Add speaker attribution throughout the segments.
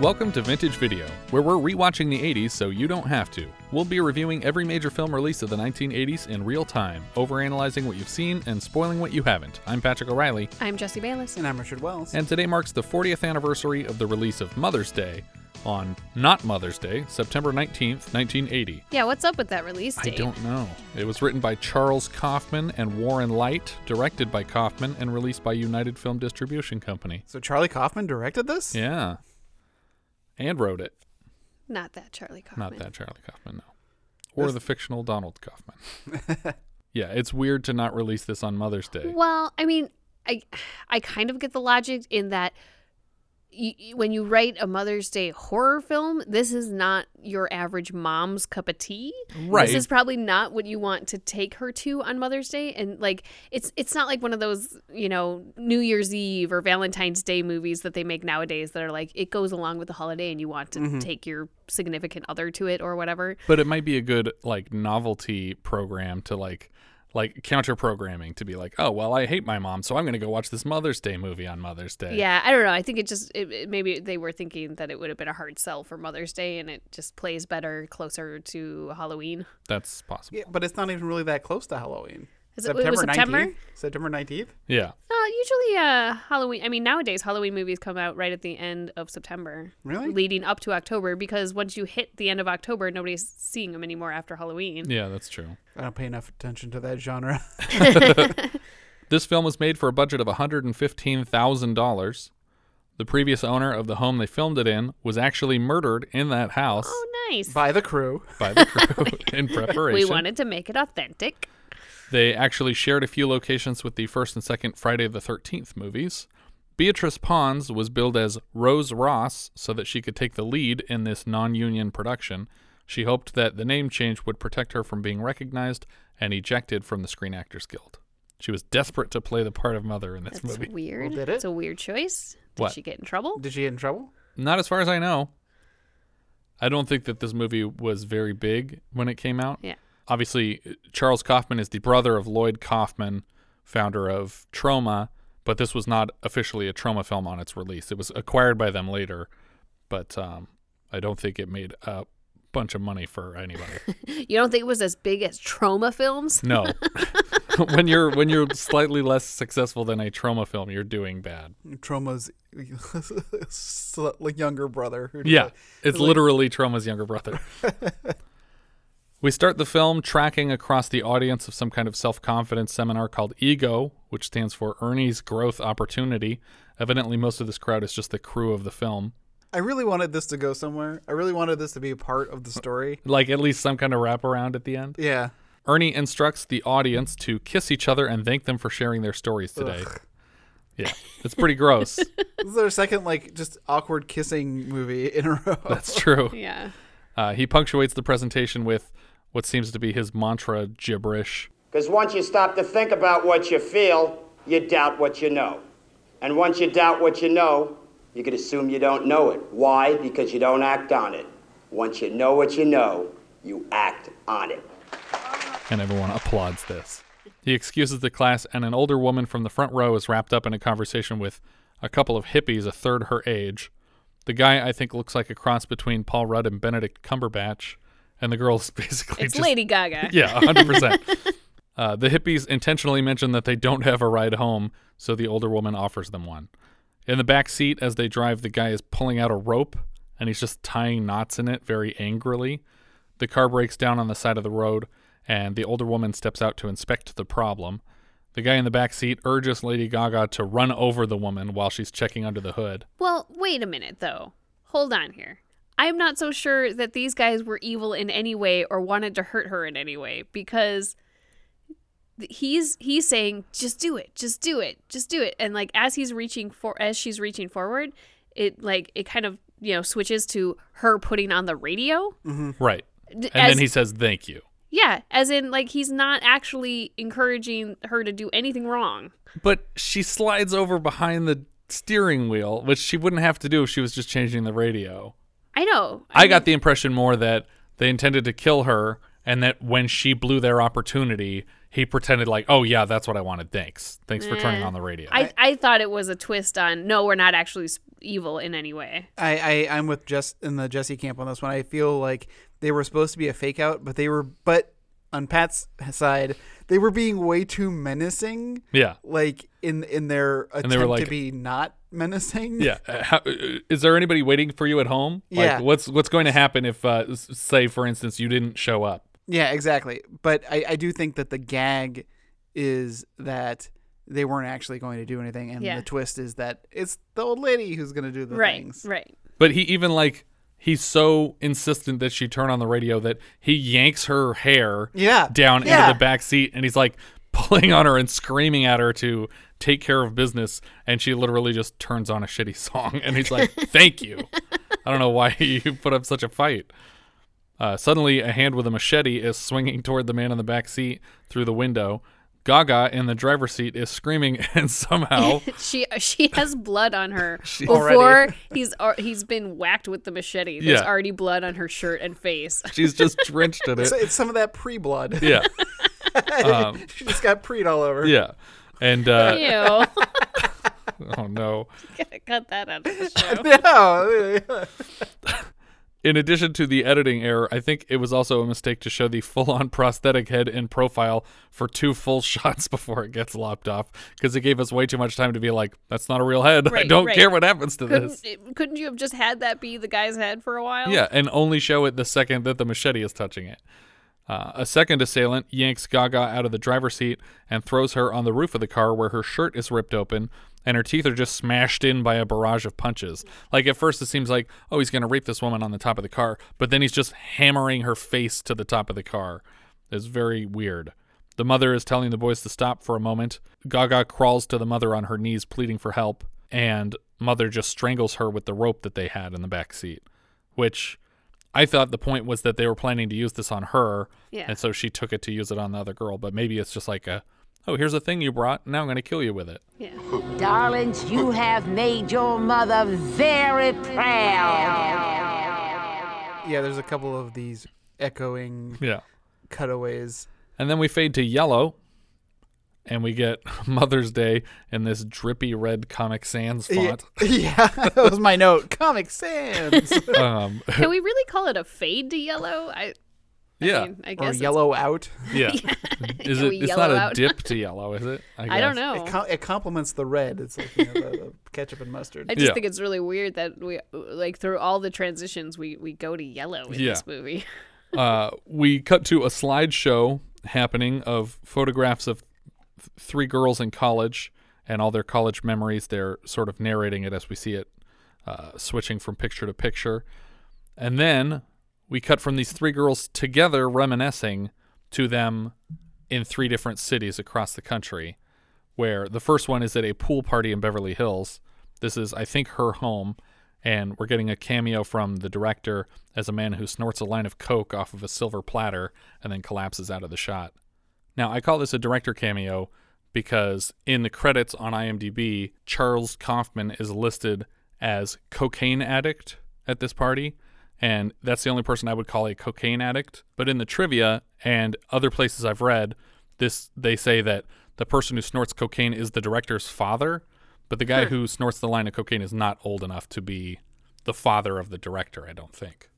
Speaker 1: Welcome to Vintage Video, where we're rewatching the 80s so you don't have to. We'll be reviewing every major film release of the 1980s in real time, overanalyzing what you've seen and spoiling what you haven't. I'm Patrick O'Reilly,
Speaker 2: I'm Jesse Bayless.
Speaker 3: And I'm Richard Wells.
Speaker 1: and today marks the 40th anniversary of the release of Mother's Day on not Mother's Day, September 19th, 1980.
Speaker 2: Yeah, what's up with that release date?
Speaker 1: I don't know. It was written by Charles Kaufman and Warren Light, directed by Kaufman, and released by United Film Distribution Company.
Speaker 3: so Charlie Kaufman directed this?
Speaker 1: Yeah. And wrote it.
Speaker 2: Not that Charlie Kaufman.
Speaker 1: Not that Charlie Kaufman, no. Or the fictional Donald Kaufman. yeah, it's weird to not release this on Mother's Day.
Speaker 2: Well, I mean, I I kind of get the logic in that when you write a Mother's Day horror film, this is not your average mom's cup of tea.
Speaker 1: Right.
Speaker 2: This is probably not what you want to take her to on Mother's Day, and like it's it's not like one of those you know New Year's Eve or Valentine's Day movies that they make nowadays that are like it goes along with the holiday and you want to mm-hmm. take your significant other to it or whatever.
Speaker 1: But it might be a good like novelty program to like like counter programming to be like, oh well, I hate my mom, so I'm gonna go watch this Mother's Day movie on Mother's Day.
Speaker 2: Yeah, I don't know. I think it just it, it- maybe they were thinking that it would have been a hard sell for Mother's Day, and it just plays better closer to Halloween.
Speaker 1: that's possible.
Speaker 3: Yeah, but it's not even really that close to Halloween.
Speaker 2: Is it- it was September?
Speaker 3: 19th? September 19th?
Speaker 1: Yeah.
Speaker 2: Uh, usually, uh, Halloween. I mean, nowadays Halloween movies come out right at the end of September,
Speaker 3: Really?
Speaker 2: leading up to October. Because once you hit the end of October, nobody's seeing them anymore after Halloween.
Speaker 1: Yeah, that's true.
Speaker 3: I don't pay enough attention to that genre.
Speaker 1: This film was made for a budget of $115,000. The previous owner of the home they filmed it in was actually murdered in that house
Speaker 2: Oh, nice.
Speaker 3: By the crew.
Speaker 1: by the crew in preparation.
Speaker 2: We wanted to make it authentic.
Speaker 1: They actually shared a few locations with the first and second Friday the 13th movies. Beatrice Pons was billed as Rose Ross so that she could take the lead in this non union production. She hoped that the name change would protect her from being recognized and ejected from the Screen Actors Guild. She was desperate to play the part of Mother in this
Speaker 2: That's
Speaker 1: movie.
Speaker 2: weird.
Speaker 3: Well, did it?
Speaker 2: It's a weird choice. Did
Speaker 1: What?
Speaker 2: she get in trouble?
Speaker 3: Did she get in trouble?
Speaker 1: Not as far as I know. I don't think that this movie was very big when it came out.
Speaker 2: Yeah.
Speaker 1: Obviously, Charles Kaufman is the brother of Lloyd Kaufman, founder of Troma, but this was not officially a Troma film on its release. It was acquired by them later, but um, I don't think it made a bunch of money for anybody.
Speaker 2: You don't think it was as big as Troma films?
Speaker 1: No. when you're when you're slightly less successful than a Troma film, you're doing bad.
Speaker 3: Troma's like younger brother.
Speaker 1: Yeah, it's
Speaker 3: like-
Speaker 1: literally Troma's younger brother. We start the film tracking across the audience of some kind of self confidence seminar called EGO, which stands for Ernie's Growth Opportunity. Evidently, most of this crowd is just the crew of the film.
Speaker 3: I really wanted this to go somewhere. I really wanted this to be a part of the story.
Speaker 1: Like, at least some kind of wraparound at the end.
Speaker 3: Yeah.
Speaker 1: Ernie instructs the audience to kiss each other and thank them for sharing their stories today. Yeah, it's pretty gross.
Speaker 3: This is our second, like, just awkward kissing movie in a row.
Speaker 1: That's true.
Speaker 2: Yeah.
Speaker 1: Uh, he punctuates the presentation with what seems to be his mantra gibberish.
Speaker 4: Because once you stop to think about what you feel, you doubt what you know. And once you doubt what you know, you can assume you don't know it. Why? Because you don't act on it. Once you know what you know, you act on it.
Speaker 1: and everyone applauds this. He excuses the class, and an older woman from the front row is wrapped up in a conversation with a couple of hippies a third her age. The guy, I think, looks like a cross between Paul Rudd and Benedict Cumberbatch, and the girl's basically
Speaker 2: It's
Speaker 1: just
Speaker 2: Lady Gaga.
Speaker 1: yeah, hundred percent. Uh, the hippies intentionally mention that they don't have a ride home, so the older woman offers them one. In the back seat, as they drive, the guy is pulling out a rope and he's just tying knots in it very angrily. The car breaks down on the side of the road, and the older woman steps out to inspect the problem. The guy in the back seat urges Lady Gaga to run over the woman while she's checking under the hood.
Speaker 2: Well, wait a minute, though. Hold on here. I'm not so sure that these guys were evil in any way or wanted to hurt her in any way because he's he's saying just do it, just do it, just do it, and like as he's reaching for as she's reaching forward, it like it kind of you know switches to her putting on the radio.
Speaker 1: Mm-hmm.
Speaker 2: Right.
Speaker 1: And
Speaker 2: as-
Speaker 1: then he says, "Thank you."
Speaker 2: yeah, as in like he's not actually encouraging her to do anything wrong.
Speaker 1: But she slides over behind the steering wheel, which she wouldn't have to do if she was just changing the radio.
Speaker 2: I know.
Speaker 1: I
Speaker 2: mean,
Speaker 1: got the impression more that they intended to kill her, and that when she blew their opportunity, he pretended like, "Oh yeah, that's what I wanted. Thanks, thanks for turning
Speaker 2: Eh.
Speaker 1: on the radio."
Speaker 2: I, I thought it was a twist on no, we're not actually evil in any way.
Speaker 3: I, I I'm with Jess in the Jesse camp on this one. I feel like they were supposed to be a fake out, but they were but on Pat's side, they were being way too menacing.
Speaker 1: yeah,
Speaker 3: Like in in their attempt
Speaker 1: they were like-
Speaker 3: to be not menacing.
Speaker 1: yeah. Uh, How, uh, is there anybody waiting for you at home? Like,
Speaker 3: Yeah.
Speaker 1: What's what's going to happen if, uh, say, for instance, you didn't show up?
Speaker 3: Yeah, exactly. But I, I do think that the gag is that they weren't actually going to do anything, and
Speaker 2: Yeah.
Speaker 3: the twist is that it's the old lady who's going to do the
Speaker 2: right,
Speaker 3: things.
Speaker 2: right.
Speaker 1: But he even like he's so insistent that she turn on the radio that he yanks her hair
Speaker 3: Yeah,
Speaker 1: down
Speaker 3: yeah.
Speaker 1: into the back seat and he's like pulling on her and screaming at her to take care of business and she literally just turns on a shitty song and he's like thank you. I don't know why you put up such a fight. Uh, suddenly a hand with a machete is swinging toward the man in the back seat through the window gaga in the driver's seat is screaming and somehow
Speaker 2: She she has blood on her
Speaker 1: She-
Speaker 2: before
Speaker 3: Already.
Speaker 2: he's he's been whacked with the machete. There's
Speaker 1: Yeah.
Speaker 2: already blood on her shirt and face.
Speaker 1: she's just drenched in it
Speaker 3: So it's some of that pre blood.
Speaker 1: yeah um,
Speaker 3: she just got preed all over.
Speaker 1: yeah and uh,
Speaker 2: Ew.
Speaker 1: oh no
Speaker 2: Gotta cut that out of the show.
Speaker 3: No.
Speaker 1: In addition to the editing error, I think it was also a mistake to show the full on prosthetic head in profile for two full shots before it gets lopped off because it gave us way too much time to be like, that's not a real head. I don't
Speaker 2: right.
Speaker 1: care what happens to
Speaker 2: Couldn't,
Speaker 1: this.
Speaker 2: it- couldn't you have just had that be the guy's head for a while?
Speaker 1: Yeah, and only show it the second that the machete is touching it. Uh, a second assailant yanks Gaga out of the driver's seat and throws her on the roof of the car where her shirt is ripped open and her teeth are just smashed in by a barrage of punches. Like at first, it seems like, oh, he's going to rape this woman on the top of the car, but then he's just hammering her face to the top of the car. It's very weird. The mother is telling the boys to stop for a moment. Gaga crawls to the mother on her knees, pleading for help, and mother just strangles her with the rope that they had in the back seat, which I thought the point was that they were planning to use this on her,
Speaker 2: Yeah.
Speaker 1: and so she took it to use it on the other girl. But maybe it's just like a, oh, here's a thing you brought. Now I'm going to kill you with it.
Speaker 2: Yeah.
Speaker 5: Darlings, you have made your mother very proud.
Speaker 3: yeah, there's a couple of these echoing
Speaker 1: Yeah.
Speaker 3: cutaways.
Speaker 1: And then we fade to yellow, and we get Mother's Day in this drippy red Comic Sans font.
Speaker 3: Yeah, that was my note. Comic Sans.
Speaker 1: um,
Speaker 2: Can we really call it a fade to yellow? I, I
Speaker 1: yeah,
Speaker 2: mean, I
Speaker 3: or
Speaker 2: guess it's-
Speaker 3: yellow out.
Speaker 1: yeah. Is it? It's
Speaker 2: yellow
Speaker 1: not a dip to yellow, is it?
Speaker 2: I don't know.
Speaker 3: It, com- it complements the red. It's like you know, the, the ketchup and mustard.
Speaker 2: I just
Speaker 1: Yeah.
Speaker 2: think it's really weird that we like through all the transitions we we go to yellow in
Speaker 1: Yeah.
Speaker 2: this movie.
Speaker 1: uh, we cut to a slideshow happening of photographs of th- three girls in college and all their college memories. They're sort of narrating it as we see it, uh, switching from picture to picture. And then we cut from these three girls together reminiscing to them in three different cities across the country. Where the first one is at a pool party in Beverly Hills. This is, I think, her home and we're getting a cameo from the director as a man who snorts a line of coke off of a silver platter and then collapses out of the shot. Now, I call this a director cameo because in the credits on IMDb, Charles Kaufman is listed as cocaine addict at this party, and that's the only person I would call a cocaine addict. But in the trivia and other places I've read, this they say that the person who snorts cocaine is the director's father, but the guy who snorts the line of cocaine is not old enough to be the father of the director, I don't think.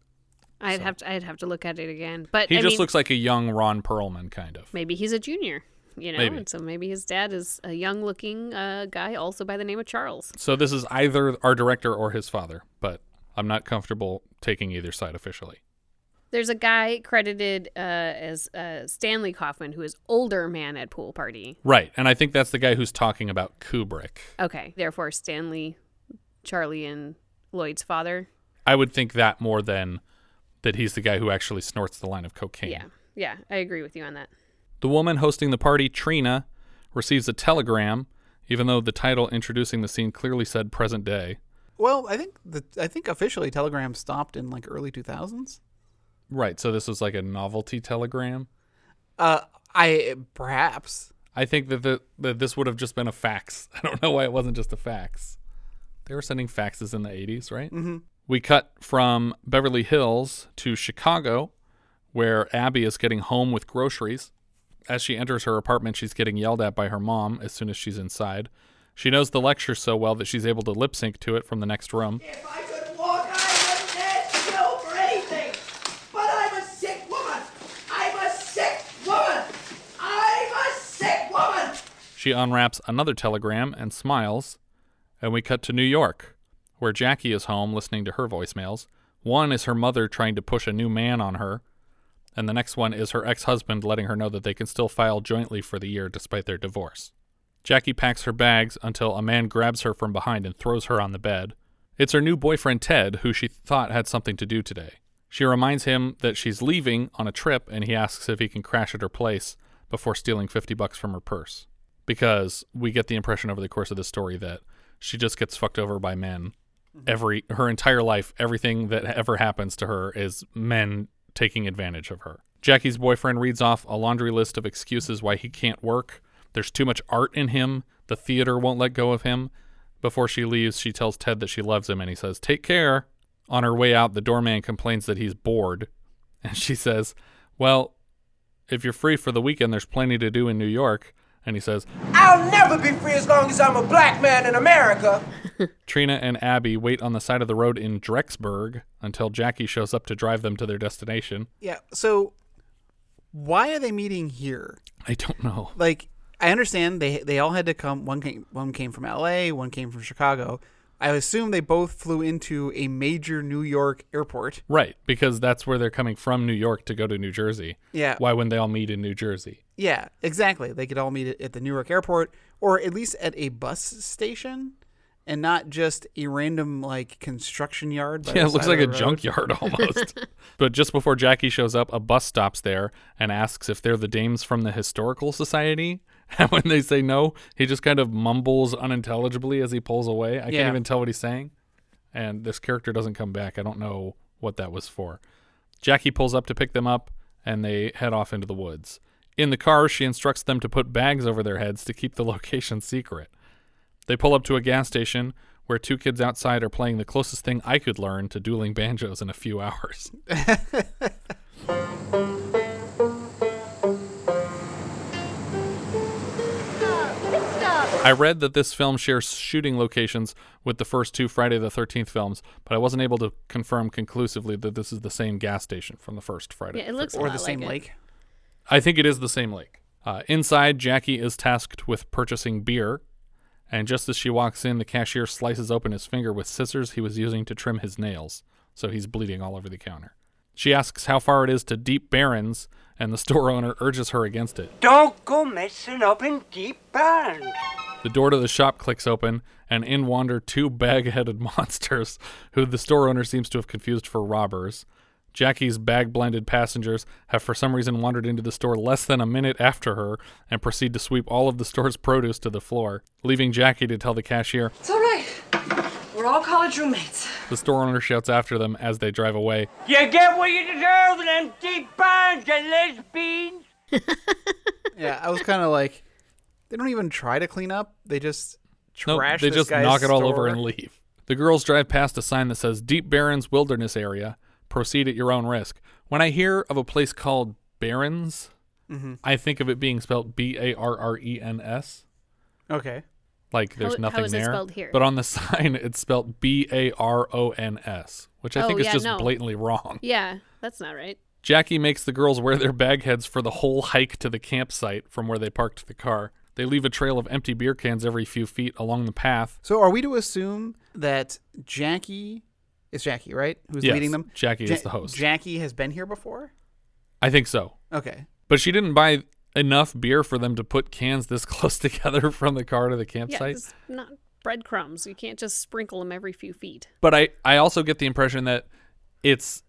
Speaker 2: I'd have to I'd have to look at it again. But
Speaker 1: He
Speaker 2: I
Speaker 1: just
Speaker 2: mean,
Speaker 1: looks like a young Ron Perlman kind of.
Speaker 2: maybe he's a junior, you know,
Speaker 1: Maybe.
Speaker 2: and so maybe his dad is a young looking uh, guy also by the name of Charles.
Speaker 1: So this is either our director or his father, but I'm not comfortable taking either side officially.
Speaker 2: There's a guy credited uh, as uh, Stanley Kaufman, who is older man at pool party.
Speaker 1: Right, and I think that's the guy who's talking about Kubrick.
Speaker 2: Okay, therefore Stanley, Charlie, and Lloyd's father.
Speaker 1: I would think that more than that he's the guy who actually snorts the line of cocaine.
Speaker 2: Yeah, yeah, I agree with you on that.
Speaker 1: The woman hosting the party, Trina, receives a telegram, even though the title introducing the scene clearly said present day.
Speaker 3: Well, I think the I think officially Telegram stopped in like early 2000s.
Speaker 1: Right. So this was like a novelty telegram.
Speaker 3: Uh, I perhaps.
Speaker 1: I think that the, that this would have just been a fax. I don't know why it wasn't just a fax. They were sending faxes in the 80s, right? Mm-hmm. We cut from Beverly Hills to Chicago, where Abby is getting home with groceries. As she enters her apartment, she's getting yelled at by her mom as soon as she's inside. She knows the lecture so well that she's able to lip sync to it from the next room.
Speaker 6: If I could walk, I wouldn't you for anything. But I'm a sick woman. I'm a sick woman. I'm a sick woman.
Speaker 1: She unwraps another telegram and smiles, and we cut to New York, where Jackie is home listening to her voicemails. One is her mother trying to push a new man on her, and the next one is her ex husband letting her know that they can still file jointly for the year despite their divorce. Jackie packs her bags until a man grabs her from behind and throws her on the bed. It's her new boyfriend Ted, who she thought had something to do today. She reminds him that she's leaving on a trip and he asks if he can crash at her place before stealing 50 bucks from her purse. Because we get the impression over the course of the story that she just gets fucked over by men. Mm-hmm. Every her entire life, everything that ever happens to her is men taking advantage of her. Jackie's boyfriend reads off a laundry list of excuses why he can't work. There's too much art in him. The theater won't let go of him. Before she leaves, she tells Ted that she loves him and he says, Take care. On her way out, the doorman complains that he's bored. And she says, Well, if you're free for the weekend, there's plenty to do in New York. And he says,
Speaker 6: I'll never be free as long as I'm a black man in America.
Speaker 1: Trina and Abby wait on the side of the road in Drexburg until Jackie shows up to drive them to their destination.
Speaker 3: Yeah. So, why are they meeting here?
Speaker 1: I don't know.
Speaker 3: Like, I understand they they all had to come. One came one came from L.A. One came from Chicago. I assume they both flew into a major New York airport.
Speaker 1: Right, because that's where they're coming from New York to go to New Jersey.
Speaker 3: Yeah.
Speaker 1: Why wouldn't they all meet in New Jersey?
Speaker 3: Yeah, exactly. They could all meet at- the New York airport, or at least at a bus station, and not just a random like construction yard.
Speaker 1: Yeah, it looks like a
Speaker 3: road.
Speaker 1: junkyard almost. but just before Jackie shows up, a bus stops there and asks if they're the dames from the Historical Society. And when they say no, he just kind of mumbles unintelligibly as he pulls away. I
Speaker 3: Yeah.
Speaker 1: can't even tell what he's saying. And this character doesn't come back. I don't know what that was for. Jackie pulls up to pick them up and they head off into the woods. In the car, she instructs them to put bags over their heads to keep the location secret. They pull up to a gas station where two kids outside are playing the closest thing I could learn to dueling banjos in a few hours. I read that this film shares shooting locations with the first two Friday the 13th films, but I wasn't able to confirm conclusively that this is the same gas station from the first Friday.
Speaker 2: Yeah, it looks
Speaker 1: 13th.
Speaker 2: a
Speaker 3: or
Speaker 2: lot
Speaker 3: the same
Speaker 2: it.
Speaker 3: lake.
Speaker 1: I think it is the same lake. Uh, inside, Jackie is tasked with purchasing beer, and just as she walks in, the cashier slices open his finger with scissors he was using to trim his nails, so he's bleeding all over the counter. She asks how far it is to Deep Barrens, and the store owner urges her against it.
Speaker 6: Don't go messing up in deep band.
Speaker 1: The door to the shop clicks open, and in wander two bag headed monsters who the store owner seems to have confused for robbers. Jackie's bag blinded passengers have for some reason wandered into the store less than a minute after her and proceed to sweep all of the store's produce to the floor, leaving Jackie to tell the cashier.
Speaker 7: It's all right. We're all college roommates.
Speaker 1: The store owner shouts after them as they drive away.
Speaker 6: You get what you deserve in them deep bands, you lesbians.
Speaker 3: Yeah, I was kind of like, they don't even try to clean up. They just trash.
Speaker 1: Nope,
Speaker 3: trash.
Speaker 1: they
Speaker 3: this
Speaker 1: just
Speaker 3: guy's
Speaker 1: knock it all over and leave. The girls drive past a sign that says Deep Barrens Wilderness Area. Proceed at your own risk. When I hear of a place called Barrens,
Speaker 3: Mm-hmm.
Speaker 1: I think of it being spelled B A R R E N S.
Speaker 3: Okay.
Speaker 1: Like there's
Speaker 2: How- how
Speaker 1: nothing
Speaker 2: is it
Speaker 1: there.
Speaker 2: spelled here?
Speaker 1: But on the sign, it's spelled B A R O N S, which I
Speaker 2: Oh,
Speaker 1: think is
Speaker 2: yeah,
Speaker 1: just
Speaker 2: no.
Speaker 1: blatantly wrong.
Speaker 2: Yeah, that's not right.
Speaker 1: Jackie makes the girls wear their bag heads for the whole hike to the campsite from where they parked the car. They leave a trail of empty beer cans every few feet along the path.
Speaker 3: So are we to assume that Jackie is Jackie, right? Who's
Speaker 1: Yes,
Speaker 3: leading them?
Speaker 1: Jackie is the host.
Speaker 3: Jackie has been here before.
Speaker 1: I think so.
Speaker 3: Okay.
Speaker 1: But she didn't buy enough beer for them to put cans this close together from the car to the
Speaker 2: Yeah,
Speaker 1: campsite.
Speaker 2: it's not breadcrumbs. You can't just sprinkle them every few feet.
Speaker 1: but I, I also get the impression that it's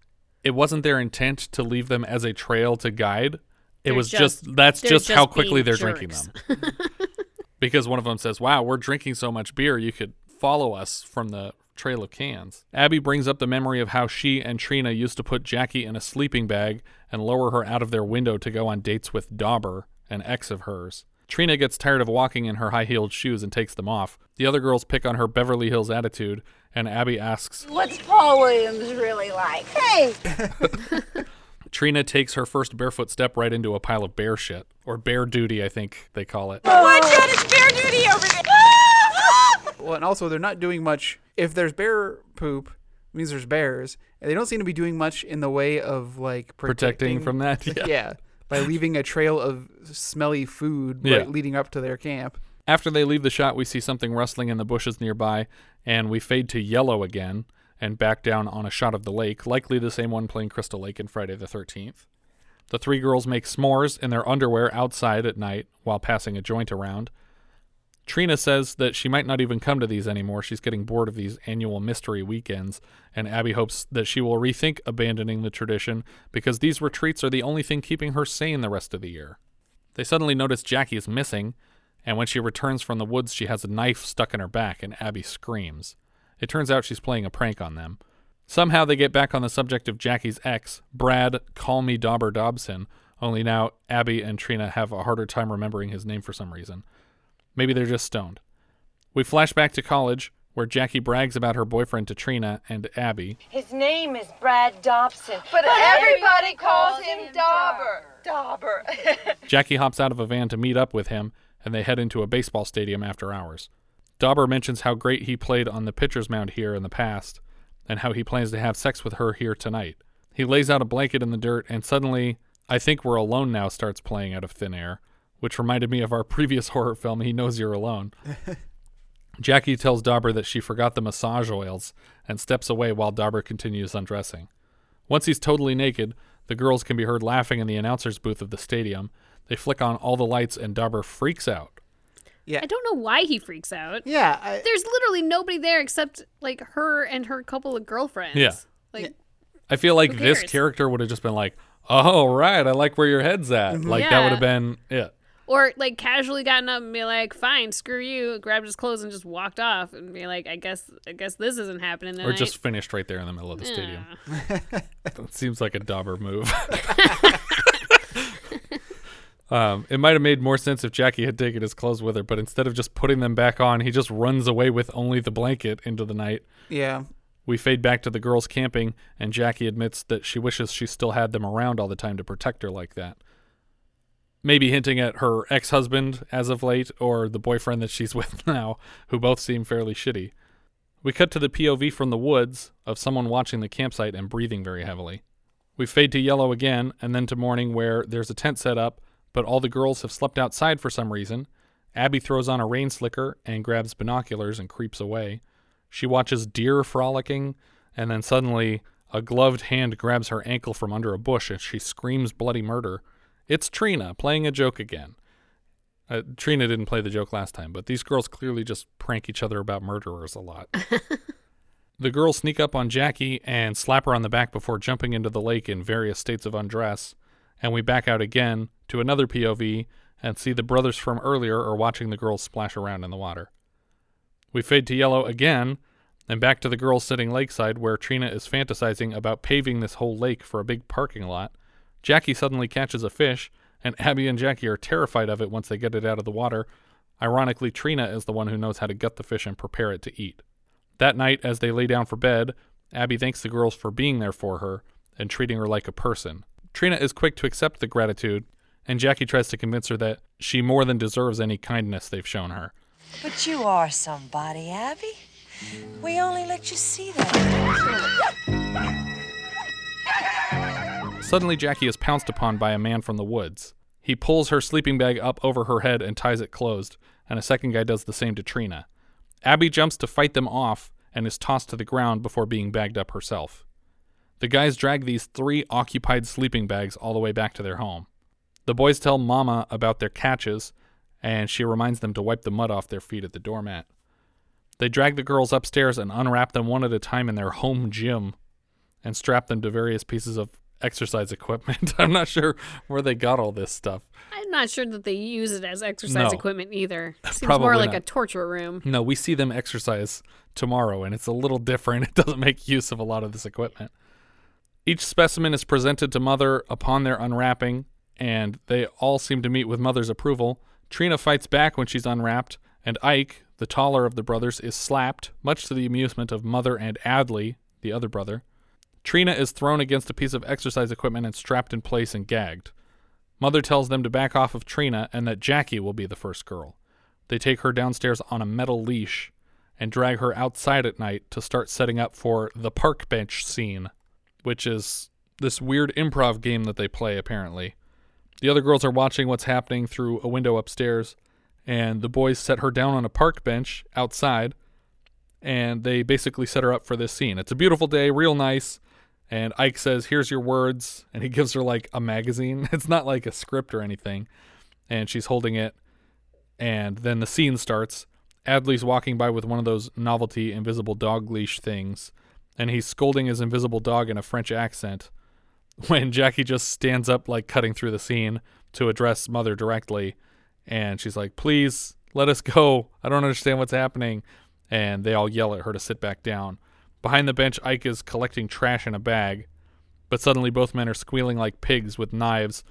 Speaker 1: it wasn't their intent to leave them as a trail to guide. It was
Speaker 2: just-
Speaker 1: just, that's
Speaker 2: they're
Speaker 1: just, how
Speaker 2: just
Speaker 1: quickly they're drinking them. because one of them says, "Wow, we're drinking so much beer, you could follow us from the trail of cans. Abby brings up the memory of how she and Trina used to put Jackie in a sleeping bag and lower her out of their window to go on dates with Dauber, an ex of hers. Trina gets tired of walking in her high heeled shoes and takes them off. The other girls pick on her Beverly Hills attitude, and Abby asks,
Speaker 8: What's Paul Williams really like? Hey!
Speaker 1: Trina takes her first barefoot step right into a pile of bear shit, or bear duty, I think they call it.
Speaker 8: Oh Watch out, it's bear duty over there!
Speaker 3: Well, and also they're not doing much. If there's bear poop, it means there's bears, and they don't seem to be doing much in the way of like
Speaker 1: Protecting from that, yeah.
Speaker 3: by leaving a trail of smelly food
Speaker 1: Yeah.
Speaker 3: right leading up to their camp.
Speaker 1: After they leave the shot, we see something rustling in the bushes nearby, and we fade to yellow again and back down on a shot of the lake, likely the same one playing Crystal Lake in Friday the 13th. The three girls make s'mores in their underwear outside at night while passing a joint around. Trina says that she might not even come to these anymore. She's getting bored of these annual mystery weekends, and Abby hopes that she will rethink abandoning the tradition because these retreats are the only thing keeping her sane the rest of the year. They suddenly notice Jackie is missing, and when she returns from the woods, she has a knife stuck in her back, and Abby screams. It turns out she's playing a prank on them. Somehow they get back on the subject of Jackie's ex, Brad, call me Dauber Dobson, only now Abby and Trina have a harder time remembering his name for some reason. Maybe they're just stoned. We flash back to college, where Jackie brags about her boyfriend to Trina and Abby.
Speaker 7: His name is Brad Dobson, but,
Speaker 8: everybody calls him Dauber.
Speaker 7: Dauber.
Speaker 1: Jackie hops out of a van to meet up with him, and they head into a baseball stadium after hours. Dauber mentions how great he played on the pitcher's mound here in the past, and how he plans to have sex with her here tonight. He lays out a blanket in the dirt, and suddenly, I Think We're Alone Now starts playing out of thin air, which reminded me of our previous horror film, He Knows You're Alone. Jackie tells Dauber that she forgot the massage oils and steps away while Dauber continues undressing. Once he's totally naked, the girls can be heard laughing in the announcer's booth of the stadium. They flick on all the lights and Dauber freaks out.
Speaker 2: I don't know why he freaks out.
Speaker 3: Yeah, I,
Speaker 2: There's literally nobody there except like her and her couple of girlfriends.
Speaker 1: Yeah.
Speaker 2: Like
Speaker 1: I feel like this character would have just been like, "Oh, right, I like where your head's at." Mm-hmm. Like that would have been yeah.
Speaker 2: or like casually gotten up and be like, "Fine, screw you," grabbed his clothes and just walked off and be like, "I guess, I guess this isn't happening tonight."
Speaker 1: Or just finished right there in the middle of the stadium. that seems like a Dauber move. um, it might have made more sense if Jackie had taken his clothes with her, but instead of just putting them back on, he just runs away with only the blanket into the night.
Speaker 3: yeah.
Speaker 1: We fade back to the girls camping, and Jackie admits that she wishes she still had them around all the time to protect her like that. Maybe hinting at her ex husband as of late, or the boyfriend that she's with now, who both seem fairly shitty. We cut to the POV from the woods of someone watching the campsite and breathing very heavily. We fade to yellow again, and then to morning where there's a tent set up, but all the girls have slept outside for some reason. Abby throws on a rain slicker and grabs binoculars and creeps away. She watches deer frolicking, and then suddenly a gloved hand grabs her ankle from under a bush and she screams bloody murder. It's Trina playing a joke again. Uh, Trina didn't play the joke last time, but these girls clearly just prank each other about murderers a lot. the girls sneak up on Jackie and slap her on the back before jumping into the lake in various states of undress, and we back out again to another POV and see the brothers from earlier are watching the girls splash around in the water. We fade to yellow again and back to the girls sitting lakeside where Trina is fantasizing about paving this whole lake for a big parking lot. Jackie suddenly catches a fish, and Abby and Jackie are terrified of it once they get it out of the water. Ironically, Trina is the one who knows how to gut the fish and prepare it to eat. That night, as they lay down for bed, Abby thanks the girls for being there for her and treating her like a person. Trina is quick to accept the gratitude, and Jackie tries to convince her that she more than deserves any kindness they've shown her.
Speaker 9: But you are somebody, Abby. We only let you see that.
Speaker 1: Suddenly, Jackie is pounced upon by a man from the woods. He pulls her sleeping bag up over her head and ties it closed, and a second guy does the same to Trina. Abby jumps to fight them off and is tossed to the ground before being bagged up herself. The guys drag these three occupied sleeping bags all the way back to their home. The boys tell Mama about their catches, and she reminds them to wipe the mud off their feet at the doormat. They drag the girls upstairs and unwrap them one at a time in their home gym and strap them to various pieces of exercise equipment. I'm not sure where they got all this stuff.
Speaker 2: I'm not sure that they use it as exercise
Speaker 1: No.
Speaker 2: equipment either. Seems
Speaker 1: Probably
Speaker 2: more like
Speaker 1: not.
Speaker 2: a torture room.
Speaker 1: No, we see them exercise tomorrow, and it's a little different. It doesn't make use of a lot of this equipment. Each specimen is presented to Mother upon their unwrapping, and they all seem to meet with Mother's approval. Trina fights back when she's unwrapped, and Ike, the taller of the brothers, is slapped, much to the amusement of Mother and Adley, the other brother. Trina is thrown against a piece of exercise equipment and strapped in place and gagged. Mother tells them to back off of Trina and that Jackie will be the first girl. They take her downstairs on a metal leash and drag her outside at night to start setting up for the park bench scene, which is this weird improv game that they play, apparently. The other girls are watching what's happening through a window upstairs, and the boys set her down on a park bench outside, and they basically set her up for this scene. It's a beautiful day, real nice. And Ike says, Here's your words. And he gives her like a magazine. It's not like a script or anything. And she's holding it. And then the scene starts. Adley's walking by with one of those novelty invisible dog leash things. And he's scolding his invisible dog in a French accent. When Jackie just stands up, like cutting through the scene to address Mother directly. And she's like, Please let us go. I don't understand what's happening. And they all yell at her to sit back down. Behind the bench, Ike is collecting trash in a bag, but suddenly both men are squealing like pigs with knives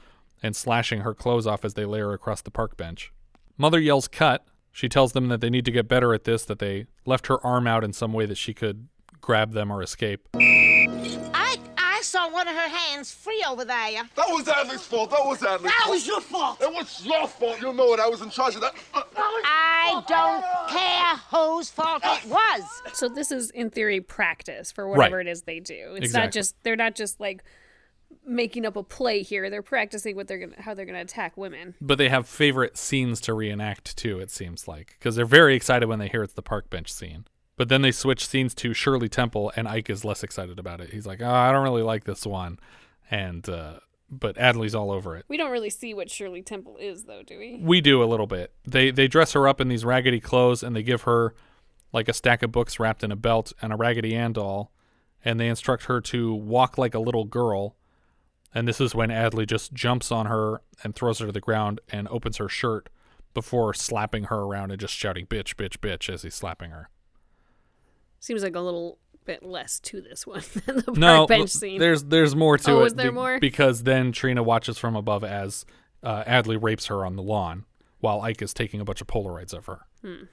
Speaker 1: and slashing her clothes off as they lay her across the park bench. Mother yells cut. She tells them that they need to get better at this, that they left her arm out in some way that she could grab them or escape.
Speaker 10: I I saw one of her hands free over there.
Speaker 11: That was Adley's fault. That was Adley's
Speaker 10: That
Speaker 11: fault.
Speaker 10: was your fault.
Speaker 11: It was your fault. You know it. I was in charge of that.
Speaker 10: I don't care whose fault it was.
Speaker 2: So this is in theory practice for whatever
Speaker 1: Right.
Speaker 2: it is they do. It's not just they're not just like making up a play here. They're practicing what they're gonna how they're gonna attack women.
Speaker 1: But they have favorite scenes to reenact too, it seems like, because they're very excited when they hear it's the park bench scene. But then they switch scenes to Shirley Temple, and Ike is less excited about it. He's like, oh, I don't really like this one. And, uh, but Adley's all over it.
Speaker 2: We don't really see what Shirley Temple is though, do we?
Speaker 1: We do a little bit. They they dress her up in these raggedy clothes and they give her like a stack of books wrapped in a belt and a Raggedy Ann doll, and they instruct her to walk like a little girl. And this is when Adley just jumps on her and throws her to the ground and opens her shirt before slapping her around and just shouting "bitch, bitch, bitch" as he's slapping her.
Speaker 2: Seems like a little bit less to this one than the park
Speaker 1: no,
Speaker 2: bench
Speaker 1: th-
Speaker 2: scene.
Speaker 1: there's there's more to it.
Speaker 2: Oh,
Speaker 1: it.
Speaker 2: is there more?
Speaker 1: Because then Trina watches from above as uh, Adley rapes her on the lawn while Ike is taking a bunch of Polaroids of her.
Speaker 2: Hmm.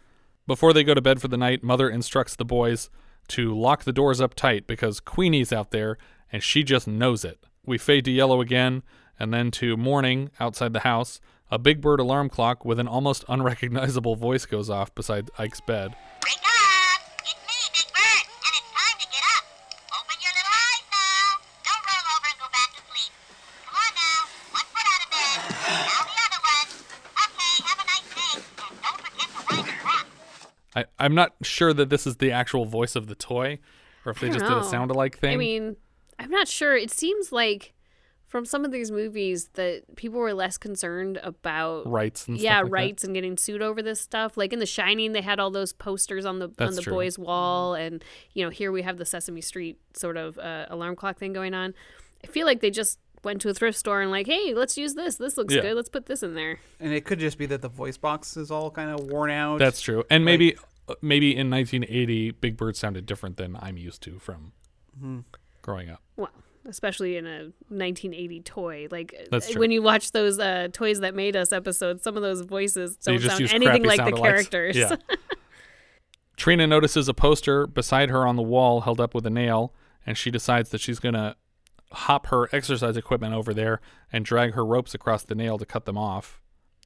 Speaker 1: Before they go to bed for the night, Mother instructs the boys to lock the doors up tight because Queenie's out there and she just knows it. We fade to yellow again and then to morning outside the house. A Big Bird alarm clock with an almost unrecognizable voice goes off beside Ike's bed. I, I'm not sure that this is the actual voice of the toy or if they just did a sound alike thing.
Speaker 2: I mean, I'm not sure. It seems like from some of these movies that people were less concerned about
Speaker 1: Rights and
Speaker 2: yeah,
Speaker 1: stuff like that.
Speaker 2: rights and getting sued over this stuff. Like in The Shining, they had all those posters on the on the
Speaker 1: true.
Speaker 2: boys' wall, and you know here we have the Sesame Street sort of uh, alarm clock thing going on. I feel like they just went to a thrift store and like, hey, let's use this. This looks
Speaker 1: Yeah.
Speaker 2: good. Let's put this in there.
Speaker 3: And it could just be that the voice box is all kind of worn out.
Speaker 1: That's true. And maybe uh, maybe in 1980, Big Bird sounded different than I'm used to from
Speaker 3: Mhm.
Speaker 1: growing up.
Speaker 2: Well, especially in a 1980 toy. Like
Speaker 1: That's true.
Speaker 2: when you watch those uh, Toys That Made Us episodes, some of those voices
Speaker 1: They
Speaker 2: don't
Speaker 1: just
Speaker 2: sound anything
Speaker 1: crappy
Speaker 2: like the
Speaker 1: sound-alikes.
Speaker 2: characters.
Speaker 1: Yeah. Trina notices a poster beside her on the wall held up with a nail, and she decides that she's going to hop her exercise equipment over there and drag her ropes across the nail to cut them off.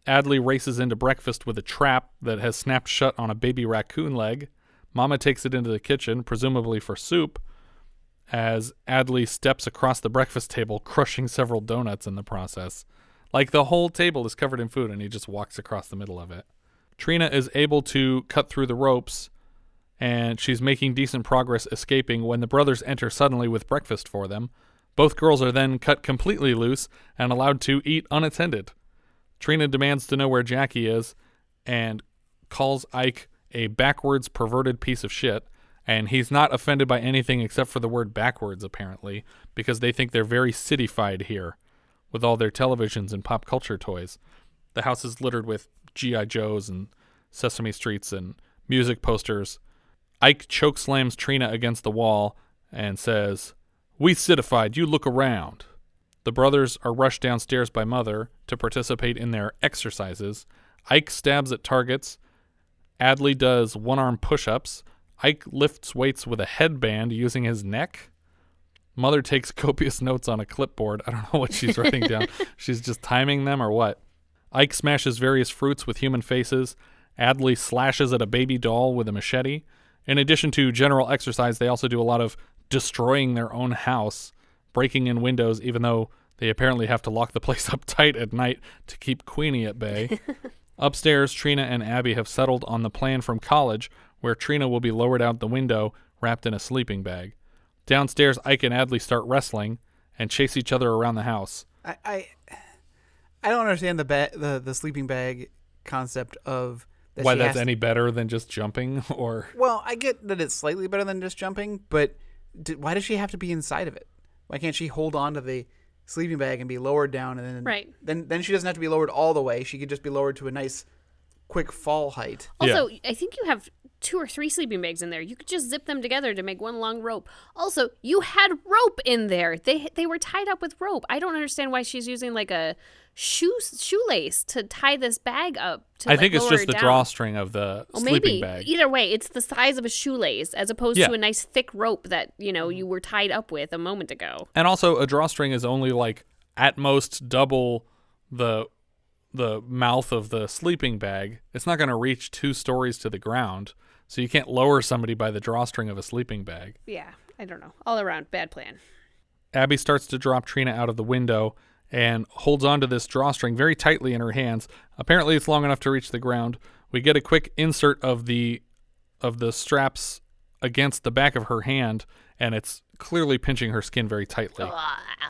Speaker 1: Adley races into breakfast with a trap that has snapped shut on a baby raccoon leg. Mama takes it into the kitchen, presumably for soup, as Adley steps across the breakfast table, crushing several donuts in the process. Like the whole table is covered in food, and he just walks across the middle of it. Trina is able to cut through the ropes, and she's making decent progress escaping when the brothers enter suddenly with breakfast for them. Both girls are then cut completely loose and allowed to eat unattended. Trina demands to know where Jackie is and calls Ike a backwards, perverted piece of shit. and he's not offended by anything except for the word backwards, apparently, because they think they're very cityfied here with all their televisions and pop culture toys. The house is littered with G.I. Joes and Sesame Streets and music posters. Ike chokeslams Trina against the wall and says, We citified, you look around. The brothers are rushed downstairs by Mother to participate in their exercises. Ike stabs at targets. Adley does one arm push ups. Ike lifts weights with a headband using his neck. Mother takes copious notes on a clipboard. I don't know what she's writing down. She's just timing them or what? Ike smashes various fruits with human faces. Adley slashes at a baby doll with a machete. In addition to general exercise, they also do a lot of destroying their own house, breaking in windows, even though they apparently have to lock the place up tight at night to keep Queenie at bay. Upstairs, Trina and Abby have settled on the plan from college where Trina will be lowered out the window wrapped in a sleeping bag. Downstairs, Ike and Adley start wrestling and chase each other around the house.
Speaker 3: I I, I don't understand the ba- the the sleeping bag concept of that
Speaker 1: Why that's
Speaker 3: has to-
Speaker 1: any better than just jumping or
Speaker 3: Well, I get that it's slightly better than just jumping, but d why does she have to be inside of it? Why can't she hold on to the sleeping bag and be lowered down, and then
Speaker 2: Right.
Speaker 3: Then then she doesn't have to be lowered all the way. She could just be lowered to a nice, quick fall height.
Speaker 2: Also, I think you have two or three sleeping bags in there. You could just zip them together to make one long rope. Also, you had rope in there. They they were tied up with rope. I don't understand why she's using like a shoe shoelace to tie this bag up. To,
Speaker 1: I
Speaker 2: like,
Speaker 1: think it's just the
Speaker 2: down.
Speaker 1: drawstring of the
Speaker 2: Well,
Speaker 1: sleeping
Speaker 2: maybe
Speaker 1: bag.
Speaker 2: either way, it's the size of a shoelace as opposed
Speaker 1: Yeah.
Speaker 2: to a nice thick rope that you know you mm-hmm. were tied up with a moment ago.
Speaker 1: And also, a drawstring is only like at most double the the mouth of the sleeping bag. It's not going to reach two stories to the ground, so you can't lower somebody by the drawstring of a sleeping bag.
Speaker 2: Yeah, I don't know. All around bad plan.
Speaker 1: Abby starts to drop Trina out of the window and holds onto this drawstring very tightly in her hands. Apparently, it's long enough to reach the ground. We get a quick insert of the of the straps against the back of her hand, and it's clearly pinching her skin very tightly.